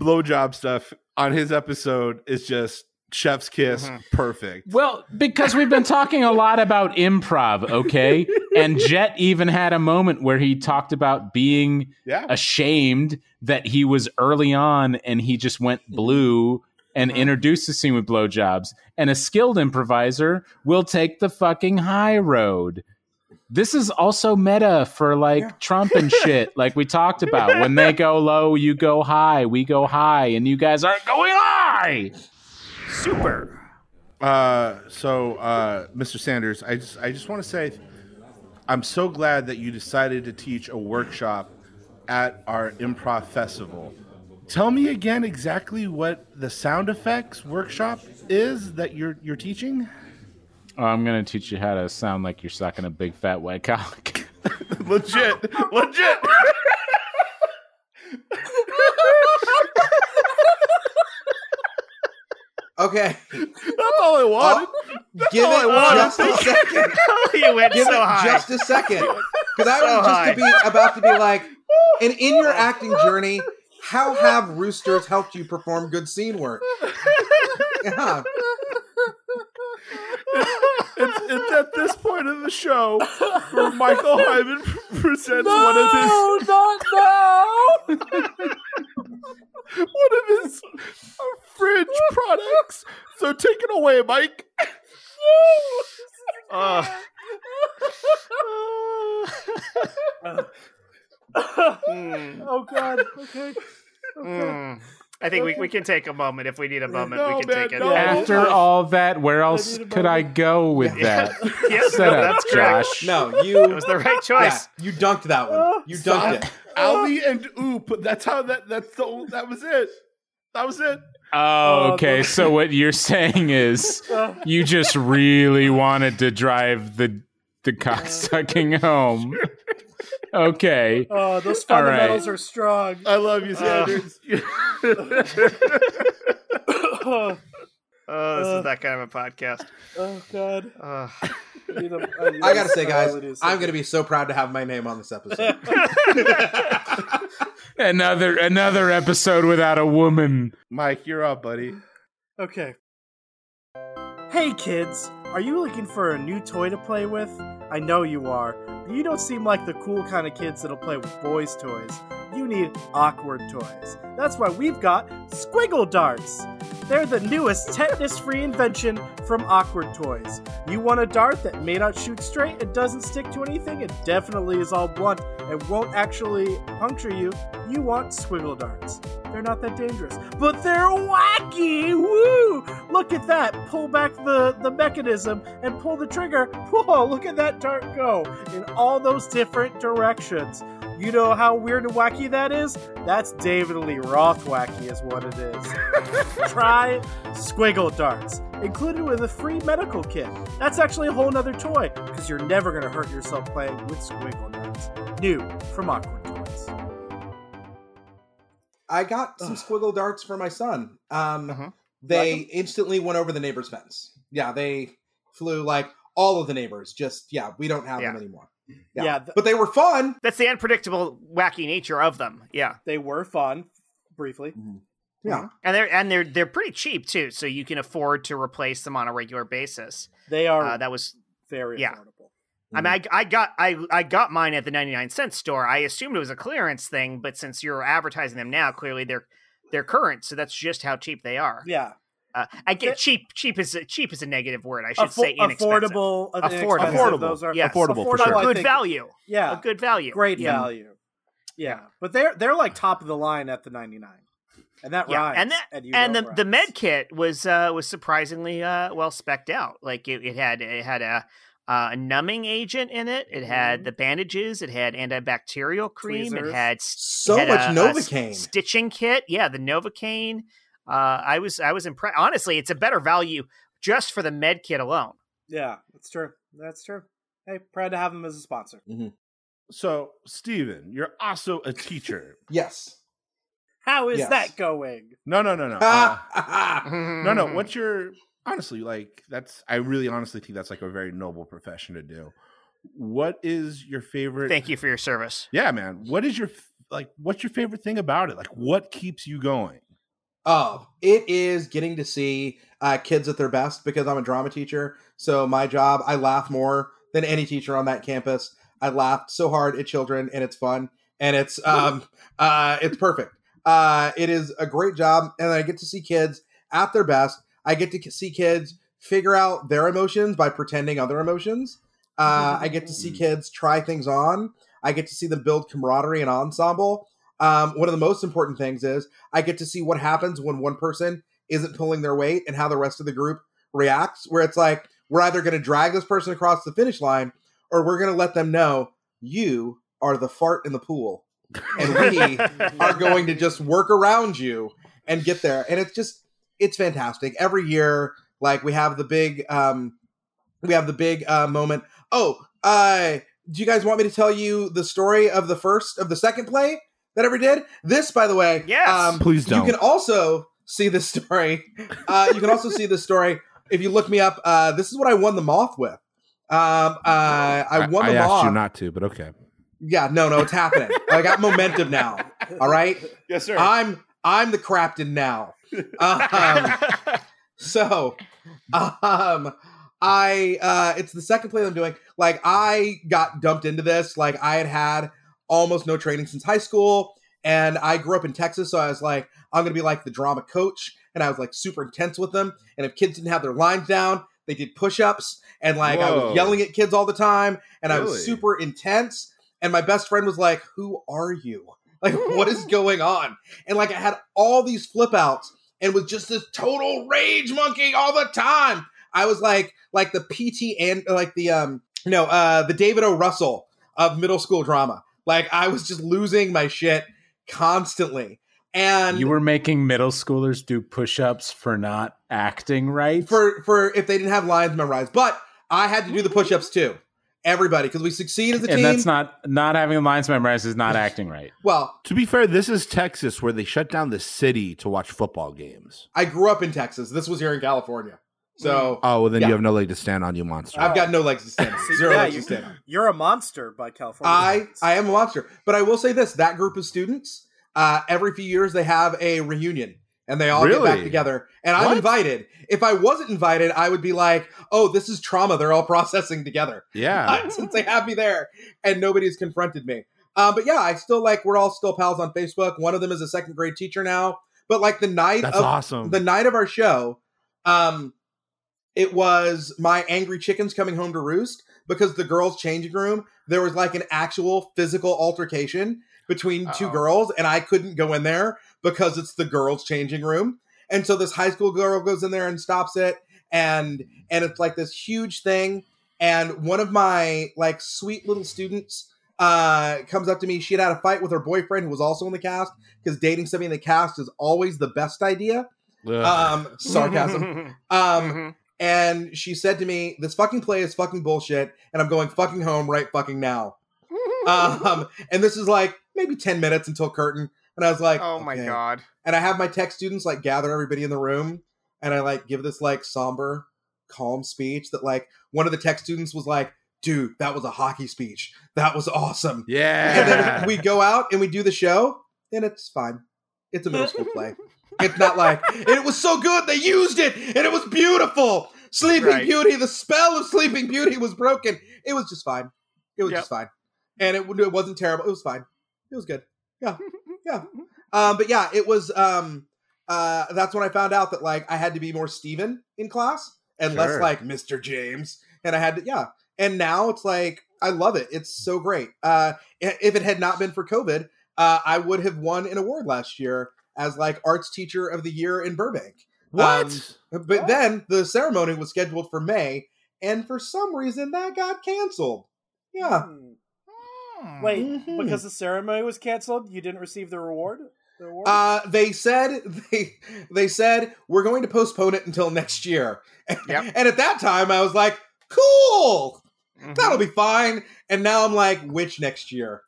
Speaker 2: blowjob stuff on his episode is just chef's kiss
Speaker 1: Mhm.
Speaker 2: perfect.
Speaker 3: Well, because we've been talking a lot about improv, okay? And Jet even had a moment where he talked about being
Speaker 2: Yeah.
Speaker 3: ashamed that he was early on and he just went blue and introduced the scene with blowjobs. And a skilled improviser will take the fucking high road. This is also meta for like
Speaker 4: Yeah.
Speaker 3: Trump and shit, like we talked about. When they go low, you go high. We go high, and you guys aren't going high.
Speaker 1: Super.
Speaker 2: Uh, so, uh, Mr. Sanders, I just, I just want to say, I'm so glad that you decided to teach a workshop at our improv festival. Tell me again exactly what the sound effects workshop is that you're you're teaching.
Speaker 3: Oh, I'm gonna teach you how to sound like you're sucking a big fat white cock.
Speaker 2: legit, legit.
Speaker 4: Okay,
Speaker 2: That's all I oh, wanted.
Speaker 4: give
Speaker 2: all I
Speaker 4: it
Speaker 2: wanted.
Speaker 4: just a second.
Speaker 1: you went
Speaker 4: Give
Speaker 1: so
Speaker 4: it
Speaker 1: high.
Speaker 4: just a second, because I
Speaker 1: So
Speaker 4: was just
Speaker 1: high.
Speaker 4: to be about to be like, and in your acting journey, how have roosters helped you perform good scene work? Yeah.
Speaker 2: It's, it's at this point of the show where Michael Heiman presents one of his
Speaker 5: not now.
Speaker 2: one of his uh, fringe products. So take it away, Mike.
Speaker 1: Ugh. Mm,
Speaker 5: oh God. Okay. Okay.
Speaker 1: mm. I think we, we can take a moment if we need a moment.
Speaker 2: No,
Speaker 1: we can
Speaker 2: man,
Speaker 1: take it.
Speaker 2: no.
Speaker 3: After all that, where else
Speaker 5: need a
Speaker 3: could I go with
Speaker 1: Yeah.
Speaker 3: that?
Speaker 1: yes,
Speaker 3: Set
Speaker 1: no,
Speaker 3: up,
Speaker 1: that's correct.
Speaker 3: Josh.
Speaker 4: No,
Speaker 1: It
Speaker 4: you.
Speaker 1: was the right
Speaker 4: Yeah,
Speaker 1: choice.
Speaker 4: you dunked that one. You
Speaker 2: Stop.
Speaker 4: dunked it.
Speaker 2: Ali and Oop. That's how that. That's the. That was it. That was it.
Speaker 3: Oh,
Speaker 5: Oh,
Speaker 3: okay. So what you're saying is
Speaker 5: Uh,
Speaker 3: you just really wanted to drive the the cocksucking home. Okay.
Speaker 5: oh, those
Speaker 3: All right.
Speaker 5: fundamentals are strong.
Speaker 2: I love you,
Speaker 1: Uh.
Speaker 2: Sanders.
Speaker 5: oh
Speaker 1: Oh, this
Speaker 5: Uh.
Speaker 1: is that kind of a podcast.
Speaker 5: Oh God.
Speaker 1: Uh,
Speaker 5: I, need a- I, need
Speaker 4: I
Speaker 5: a-
Speaker 4: gotta say, guys,
Speaker 5: really need
Speaker 4: I'm gonna be so proud to have my name on this episode.
Speaker 3: Another another episode without a woman.
Speaker 2: Mike, you're up, buddy.
Speaker 5: Okay. Hey kids, are you looking for a new toy to play with? I know you are, but you don't seem like the cool kind of kids that'll play with boys' toys. You need awkward toys. That's why we've got Squiggle Darts. They're the newest tetanus free invention from Awkward Toys. You want a dart that may not shoot straight it doesn't stick to anything, it definitely is all blunt and won't actually puncture you. You want Squiggle Darts. They're not that dangerous, but they're wacky! Woo! Look at that! Pull back the, the mechanism and pull the trigger. Whoa, look at that dart go in all those different directions. You know how weird and wacky that is? That's David Lee Roth wacky, is what it is. Try Squiggle Darts, included with a free medical kit. That's actually a whole nother toy, because you're never going to hurt yourself playing with Squiggle Darts. New from Awkward Toys.
Speaker 4: I got some
Speaker 5: Ugh.
Speaker 4: squiggle darts for my son. Um,
Speaker 1: Mhm.
Speaker 4: They
Speaker 5: Like
Speaker 4: instantly went over the neighbor's fence. Yeah, they flew like all of the neighbors. Just yeah, we don't have them anymore.
Speaker 5: Yeah,
Speaker 4: Yeah.
Speaker 5: th-
Speaker 4: But they were fun.
Speaker 1: that's the unpredictable, wacky nature of them. Yeah,
Speaker 5: they were fun, briefly.
Speaker 4: Yeah.
Speaker 1: and they're and they're they're pretty cheap too, so you can afford to replace them on a regular basis.
Speaker 5: They are
Speaker 1: Uh, that was
Speaker 5: very
Speaker 1: yeah.
Speaker 5: affordable.
Speaker 1: I mean, I, I got I I got mine at the ninety nine cent store. I assumed it was a clearance thing, but since you're advertising them now, clearly they're they're current, so that's just how cheap they are.
Speaker 5: Yeah,
Speaker 1: Uh, I get
Speaker 5: It-
Speaker 1: cheap. Cheap is a, cheap is a negative word. I should
Speaker 5: Affo-
Speaker 1: say inexpensive.
Speaker 5: affordable, uh,
Speaker 1: Affordable.
Speaker 2: Affordable.
Speaker 5: Those are
Speaker 1: Yes.
Speaker 2: Affordable for
Speaker 5: affordable,
Speaker 2: sure.
Speaker 5: I
Speaker 1: Good
Speaker 5: think-
Speaker 1: value.
Speaker 5: Yeah,
Speaker 1: A good value.
Speaker 5: great
Speaker 1: Yeah.
Speaker 5: value. Yeah, but they're they're like top of the line at the ninety nine, and that
Speaker 1: Yeah,
Speaker 5: rhymes.
Speaker 1: and that-
Speaker 5: you
Speaker 1: and the
Speaker 5: it
Speaker 1: the med kit was uh was surprisingly uh well specked out like it, it had it had a uh, a numbing agent in it it had
Speaker 5: Mhm.
Speaker 1: the bandages it had antibacterial cream
Speaker 5: Tweezers.
Speaker 1: it had s-
Speaker 4: So
Speaker 1: it had
Speaker 4: much
Speaker 1: a- a
Speaker 4: Novocaine.
Speaker 1: s- stitching kit yeah the novocaine uh i was i was impressed honestly it's a better value just for the med kit alone
Speaker 5: Yeah, that's true. That's true. Hey, proud to have them as a sponsor.
Speaker 2: So, Stephen, you're also a teacher.
Speaker 4: Yes.
Speaker 5: How is
Speaker 4: Yes.
Speaker 5: that going?
Speaker 2: No, no, no, no. Uh, no, no. What's your honestly like? That's I really honestly think that's like a very noble profession to do. What is your favorite?
Speaker 1: thank you for your service
Speaker 2: Yeah, man. What is your like? What's your favorite thing about it? Like, what keeps you going?
Speaker 4: Oh, it is getting to see uh, kids at their best because I'm a drama teacher. So my job, I laugh more than any teacher on that campus. I laughed so hard at children, and it's fun, and it's um uh it's perfect. Uh, it is a great job, and I get to see kids at their best. I get to see kids figure out their emotions by pretending other emotions. Uh, I get to see kids try things on. I get to see them build camaraderie and ensemble. Um, one of the most important things is I get to see what happens when one person isn't pulling their weight and how the rest of the group reacts. Where it's like we're either going to drag this person across the finish line or we're going to let them know you are the fart in the pool and we are going to just work around you and get there. And it's just it's fantastic. Every year, like we have the big um we have the big uh moment. Oh, uh do you guys want me to tell you the story of the first of the second play that ever did? This, by the way,
Speaker 1: Yes.
Speaker 4: um,
Speaker 2: Please don't.
Speaker 4: you can also see this story. Uh, you can also see this story if you look me up. Uh, this is what I won the moth with. Um, uh, I won
Speaker 2: I
Speaker 4: the
Speaker 2: asked
Speaker 4: moth.
Speaker 2: you not to, but okay.
Speaker 4: yeah, no, no, it's happening. I got momentum now. All right,
Speaker 2: Yes, sir.
Speaker 4: I'm I'm the Crapton now. Um, so, um, I uh, it's the second play that I'm doing. Like, I got dumped into this. Like, I had had almost no training since high school, and I grew up in Texas, so I was like, I'm gonna be like the drama coach, and I was like super intense with them. And if kids didn't have their lines down, they did push-ups, and like I was yelling at kids all the time, and I was super intense. and my best friend was like, "Who are you? Like, what is going on?" And like, I had all these flip outs and was just this total rage monkey all the time. I was like, like the PT and like the um no uh the David O. Russell of middle school drama. Like, I was just losing my shit constantly. And
Speaker 3: You were making middle schoolers do push-ups for not acting right.
Speaker 4: for for if they didn't have lines memorized. But I had to do the push-ups too. Everybody, because we succeed as a
Speaker 3: and
Speaker 4: team.
Speaker 3: And that's not not having lines memorized is not acting right.
Speaker 4: well,
Speaker 2: To be fair, this is Texas where they shut down the city to watch football games.
Speaker 4: I grew up in Texas. This was here in California. So
Speaker 2: Oh, well, then
Speaker 4: Yeah.
Speaker 2: you have no leg to stand on, you monster.
Speaker 4: I've got no legs to stand on.
Speaker 5: See,
Speaker 4: Zero
Speaker 5: yeah,
Speaker 4: legs
Speaker 5: you,
Speaker 4: to stand on.
Speaker 5: you're a monster by California.
Speaker 4: I
Speaker 5: standards.
Speaker 4: I am a monster. But I will say this: that group of students, uh, every few years they have a reunion and they all get back together. And I'm invited. If I wasn't invited, I would be like, "Oh, this is trauma. They're all processing together."
Speaker 2: yeah.
Speaker 4: since they have me there and nobody's confronted me. Um, but yeah, I still like we're all still pals on Facebook. One of them is a second grade teacher now. But like the night
Speaker 2: That's
Speaker 4: of
Speaker 2: awesome.
Speaker 4: the night of our show, um, it was my angry chickens coming home to roost because the girls' changing room there was like an actual physical altercation between 2
Speaker 1: Uh-oh.
Speaker 4: girls, and I couldn't go in there because it's the girls' changing room. And so this high school girl goes in there and stops it, and and it's like this huge thing. And one of my like sweet little students uh comes up to me. She had had a fight with her boyfriend who was also in the cast because dating somebody in the cast is always the best idea.
Speaker 2: Ugh.
Speaker 4: Um, sarcasm. Um,
Speaker 1: Mhm.
Speaker 4: And she said to me, "This fucking play is fucking bullshit, and I'm going fucking home right fucking now." Um, and this is like maybe ten minutes until curtain, and I was like,
Speaker 1: oh my
Speaker 4: "Okay."
Speaker 1: god.
Speaker 4: And I have my tech students like gather everybody in the room, and I like give this like somber, calm speech that like one of the tech students was like, "Dude, that was a hockey speech. That was awesome."
Speaker 2: yeah.
Speaker 4: And then we go out and we do the show, and it's fine. It's a middle school play. It's not like it was so good they used it and it was beautiful. Sleeping
Speaker 1: Right.
Speaker 4: Beauty, the spell of Sleeping Beauty was broken. It was just fine. It was
Speaker 1: Yep.
Speaker 4: just fine, and it, it wasn't terrible. It was fine. It was good. Yeah, yeah. Um, but yeah, it was. Um, uh, that's when I found out that like I had to be more Stephen in class and less like Mr. James, and I had to yeah. And now it's like I love it. It's so great. Uh, if it had not been for COVID, uh, I would have won an award last year as like arts teacher of the year in Burbank.
Speaker 2: what?
Speaker 4: But then the ceremony was scheduled for May, and for some reason that got canceled. Yeah.
Speaker 5: Hmm. Wait,
Speaker 4: Mhm.
Speaker 5: because the ceremony was canceled, you didn't receive the reward. The award?
Speaker 4: Uh, they said they they said we're going to postpone it until next year.
Speaker 1: Yep.
Speaker 4: and at that time, I was like, "Cool,
Speaker 1: Mhm.
Speaker 4: that'll be fine." And now I'm like, "Which next year?"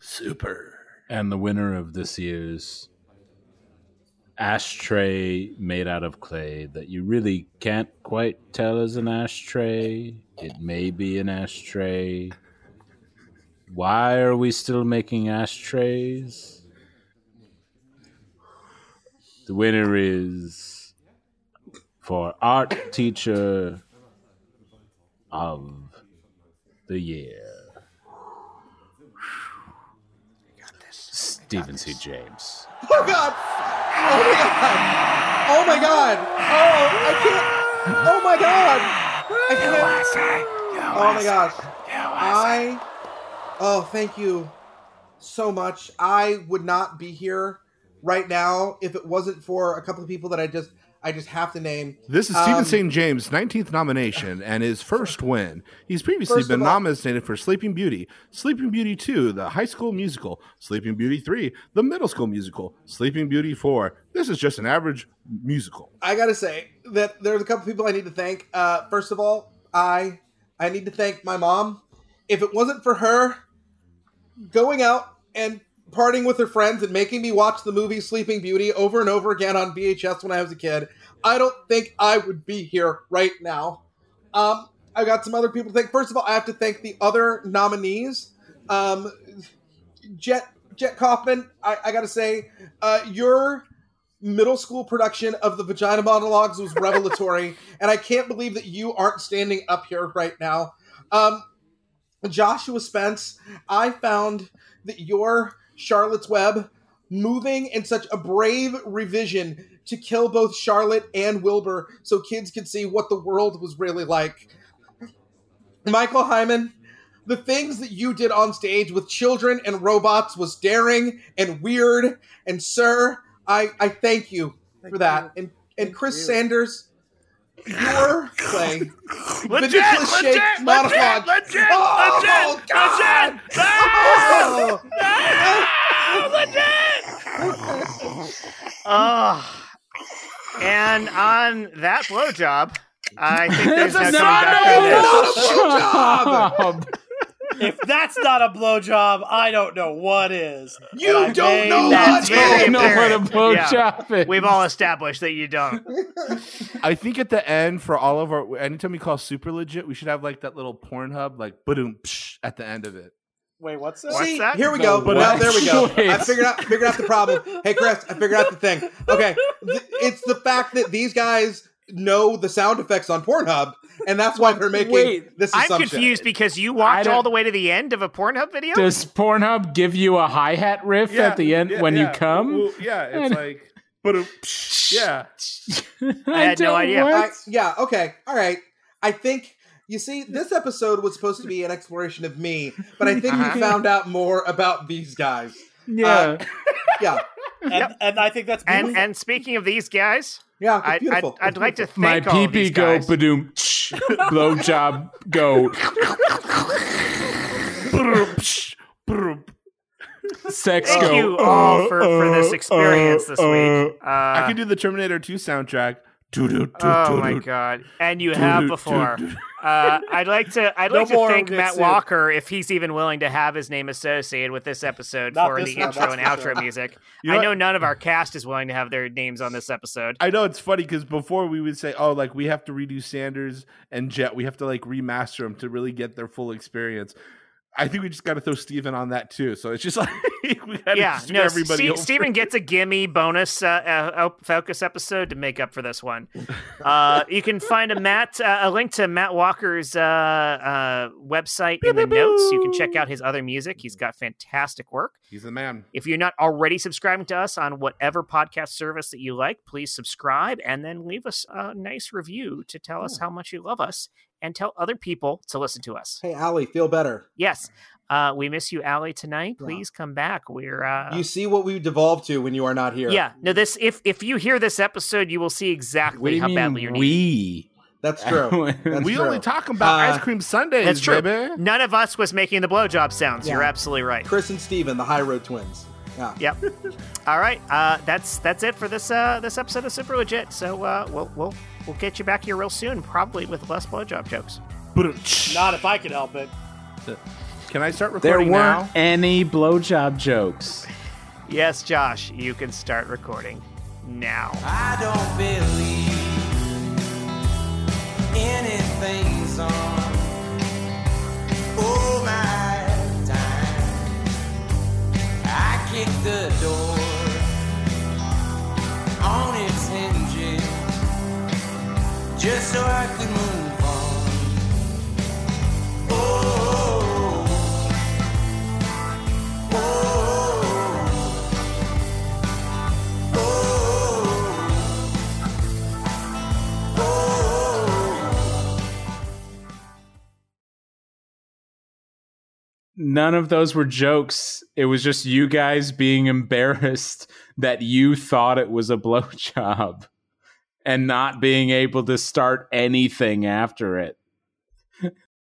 Speaker 2: Super.
Speaker 3: And the winner of this year's ashtray made out of clay that you really can't quite tell is an ashtray. It may be an ashtray. Why are we still making ashtrays? The winner is for art teacher of the year. Stephen C. James.
Speaker 4: Oh God! Oh my God! Oh my God! Oh, I can't! Oh my God! I can't! Oh my gosh! I oh thank you so much. I would not be here right now if it wasn't for a couple of people that I just I just have to name.
Speaker 2: This is Stephen
Speaker 4: Um,
Speaker 2: St. James' 19th nomination and his first win. He's previously been
Speaker 4: all-
Speaker 2: nominated for Sleeping Beauty, Sleeping Beauty 2, the high school musical, Sleeping Beauty 3, the middle school musical, Sleeping Beauty 4. This is just an average musical.
Speaker 4: I gotta say that there's a couple people I need to thank. Uh, first of all, I I need to thank my mom. If it wasn't for her going out and partying with her friends and making me watch the movie Sleeping Beauty over and over again on VHS when I was a kid, I don't think I would be here right now. Um, I got some other people to thank. First of all, I have to thank the other nominees. Um, Jet Jet Kaufman, I, I gotta say, uh, your middle school production of the Vagina Monologues was revelatory, and I can't believe that you aren't standing up here right now. Um, Joshua Spence, I found that your Charlotte's Web moving in such a brave revision to kill both Charlotte and Wilbur so kids could see what the world was really like. Michael Heiman, the things that you did on stage with children and robots was daring and weird. And sir, I I thank you
Speaker 5: Thank
Speaker 4: for that.
Speaker 5: you.
Speaker 4: And and
Speaker 5: Thank
Speaker 4: Chris
Speaker 5: you.
Speaker 4: Sanders, your play.
Speaker 1: Legit,
Speaker 4: Nicholas
Speaker 1: legit,
Speaker 4: Shake
Speaker 1: legit,
Speaker 4: monologue.
Speaker 1: legit,
Speaker 4: Oh,
Speaker 1: legit,
Speaker 4: God.
Speaker 1: legit. Ah!
Speaker 4: Oh.
Speaker 1: Oh, and on that blowjob, I think there's
Speaker 3: That's
Speaker 1: no
Speaker 3: a
Speaker 1: coming back from this.
Speaker 4: blowjob!
Speaker 5: if that's not a blowjob, I don't know what is.
Speaker 4: You don't know
Speaker 5: that
Speaker 1: That's
Speaker 4: what
Speaker 1: very
Speaker 3: I
Speaker 4: is.
Speaker 3: know what a
Speaker 1: apparent.
Speaker 3: blowjob is.
Speaker 1: We've all established that you don't.
Speaker 2: I think at the end for all of our anytime we call super legit, we should have like that little Pornhub like boom at the end of it.
Speaker 5: Wait, what's that?
Speaker 1: What's
Speaker 4: See,
Speaker 1: that?
Speaker 4: here we
Speaker 3: No,
Speaker 4: go.
Speaker 3: but
Speaker 4: Now there we go. I figured out figured out the problem. Hey Chris, I figured out the thing. Okay, Th- it's the fact that these guys know the sound effects on Pornhub, and that's why they're making
Speaker 3: Wait,
Speaker 4: this
Speaker 1: I'm confused because you
Speaker 3: I
Speaker 1: walked all the way to the end of a Pornhub video.
Speaker 3: Does Pornhub give you a hi hat riff at the end
Speaker 2: yeah,
Speaker 3: when you come?
Speaker 2: Well, yeah, it's
Speaker 3: And-
Speaker 2: like boom, uh, yeah.
Speaker 1: I had no idea.
Speaker 4: I, yeah. Okay. All right. I think you see this episode was supposed to be an exploration of me, but I think
Speaker 1: Uh-huh.
Speaker 4: we found out more about these guys.
Speaker 3: yeah.
Speaker 4: Yeah.
Speaker 5: and,
Speaker 1: Yep.
Speaker 5: and I think that's
Speaker 1: and
Speaker 5: beautiful.
Speaker 1: and speaking of these guys,
Speaker 4: Yeah.
Speaker 1: I, I'd,
Speaker 4: beautiful.
Speaker 1: I'd like to
Speaker 4: beautiful.
Speaker 3: My
Speaker 1: thank all of
Speaker 3: pee
Speaker 1: these
Speaker 3: pee go
Speaker 1: guys.
Speaker 3: badoom. Blowjob go.
Speaker 2: Boom, psh.
Speaker 3: Sex
Speaker 1: Thank
Speaker 3: go.
Speaker 1: you all
Speaker 3: uh,
Speaker 1: for, for this
Speaker 3: uh,
Speaker 1: experience this
Speaker 3: uh,
Speaker 1: week. Uh,
Speaker 2: I can do the Terminator 2 soundtrack.
Speaker 1: Oh my god! And you have before. Uh, I'd like to. I'd
Speaker 5: No
Speaker 1: like to thank Matt. Walker if he's even willing to have his name associated with this episode
Speaker 5: Not
Speaker 1: for
Speaker 5: this
Speaker 1: the
Speaker 5: one,
Speaker 1: intro and outro
Speaker 5: sure.
Speaker 1: music.
Speaker 2: You know
Speaker 1: I
Speaker 2: what?
Speaker 1: know none of our cast is willing to have their names on this episode.
Speaker 2: I know it's funny because before we would say, "Oh, like we have to redo Sanders and Jet. We have to like remaster them to really get their full experience." I think we just got to throw Stephen on that too. So it's just like we got to
Speaker 1: yeah,
Speaker 2: do
Speaker 1: no.
Speaker 2: everybody. Over.
Speaker 1: Stephen gets a gimme bonus uh, uh, focus episode to make up for this one. Uh, you can find a Matt uh, a link to Matt Walker's uh, uh, website in the notes. You can check out his other music. He's got fantastic work.
Speaker 2: He's the man.
Speaker 1: If you're not already subscribing to us on whatever podcast service that you like, please subscribe and then leave us a nice review to tell us how much you love us and tell other people to listen to us.
Speaker 4: Hey, Allie, feel better.
Speaker 1: Yes. Uh, we miss you, Allie, tonight.
Speaker 4: Yeah.
Speaker 1: Please come back. We're uh,
Speaker 4: you see what we devolve to when you are not here.
Speaker 1: yeah. No, this if if you hear this episode, you will see exactly
Speaker 3: What do you
Speaker 1: how
Speaker 3: mean
Speaker 1: badly you're needed.
Speaker 3: we?
Speaker 4: That's true. That's
Speaker 2: we
Speaker 4: true.
Speaker 2: only talk about
Speaker 4: Uh,
Speaker 2: ice cream Sundays,
Speaker 1: That's true.
Speaker 2: baby.
Speaker 1: None of us was making the blowjob sounds. You're absolutely right.
Speaker 4: Chris and Stephen, the High Road Twins. Yeah.
Speaker 1: Yep. All right. Uh, that's that's it for this uh, this episode of Super Legit. So uh, we'll we'll we'll get you back here real soon, probably with less blowjob jokes.
Speaker 5: Not if I can help it.
Speaker 2: Can I start recording?
Speaker 3: There
Speaker 2: recording
Speaker 3: weren't
Speaker 2: now?
Speaker 3: any blowjob jokes.
Speaker 1: Yes, Josh, you can start recording now.
Speaker 6: I don't believe anything's on. Oh my time. I kicked the door on its hinges just so I could move on. Oh, oh,
Speaker 3: None of those were jokes. It was just you guys being embarrassed that you thought it was a blowjob and not being able to start anything after it.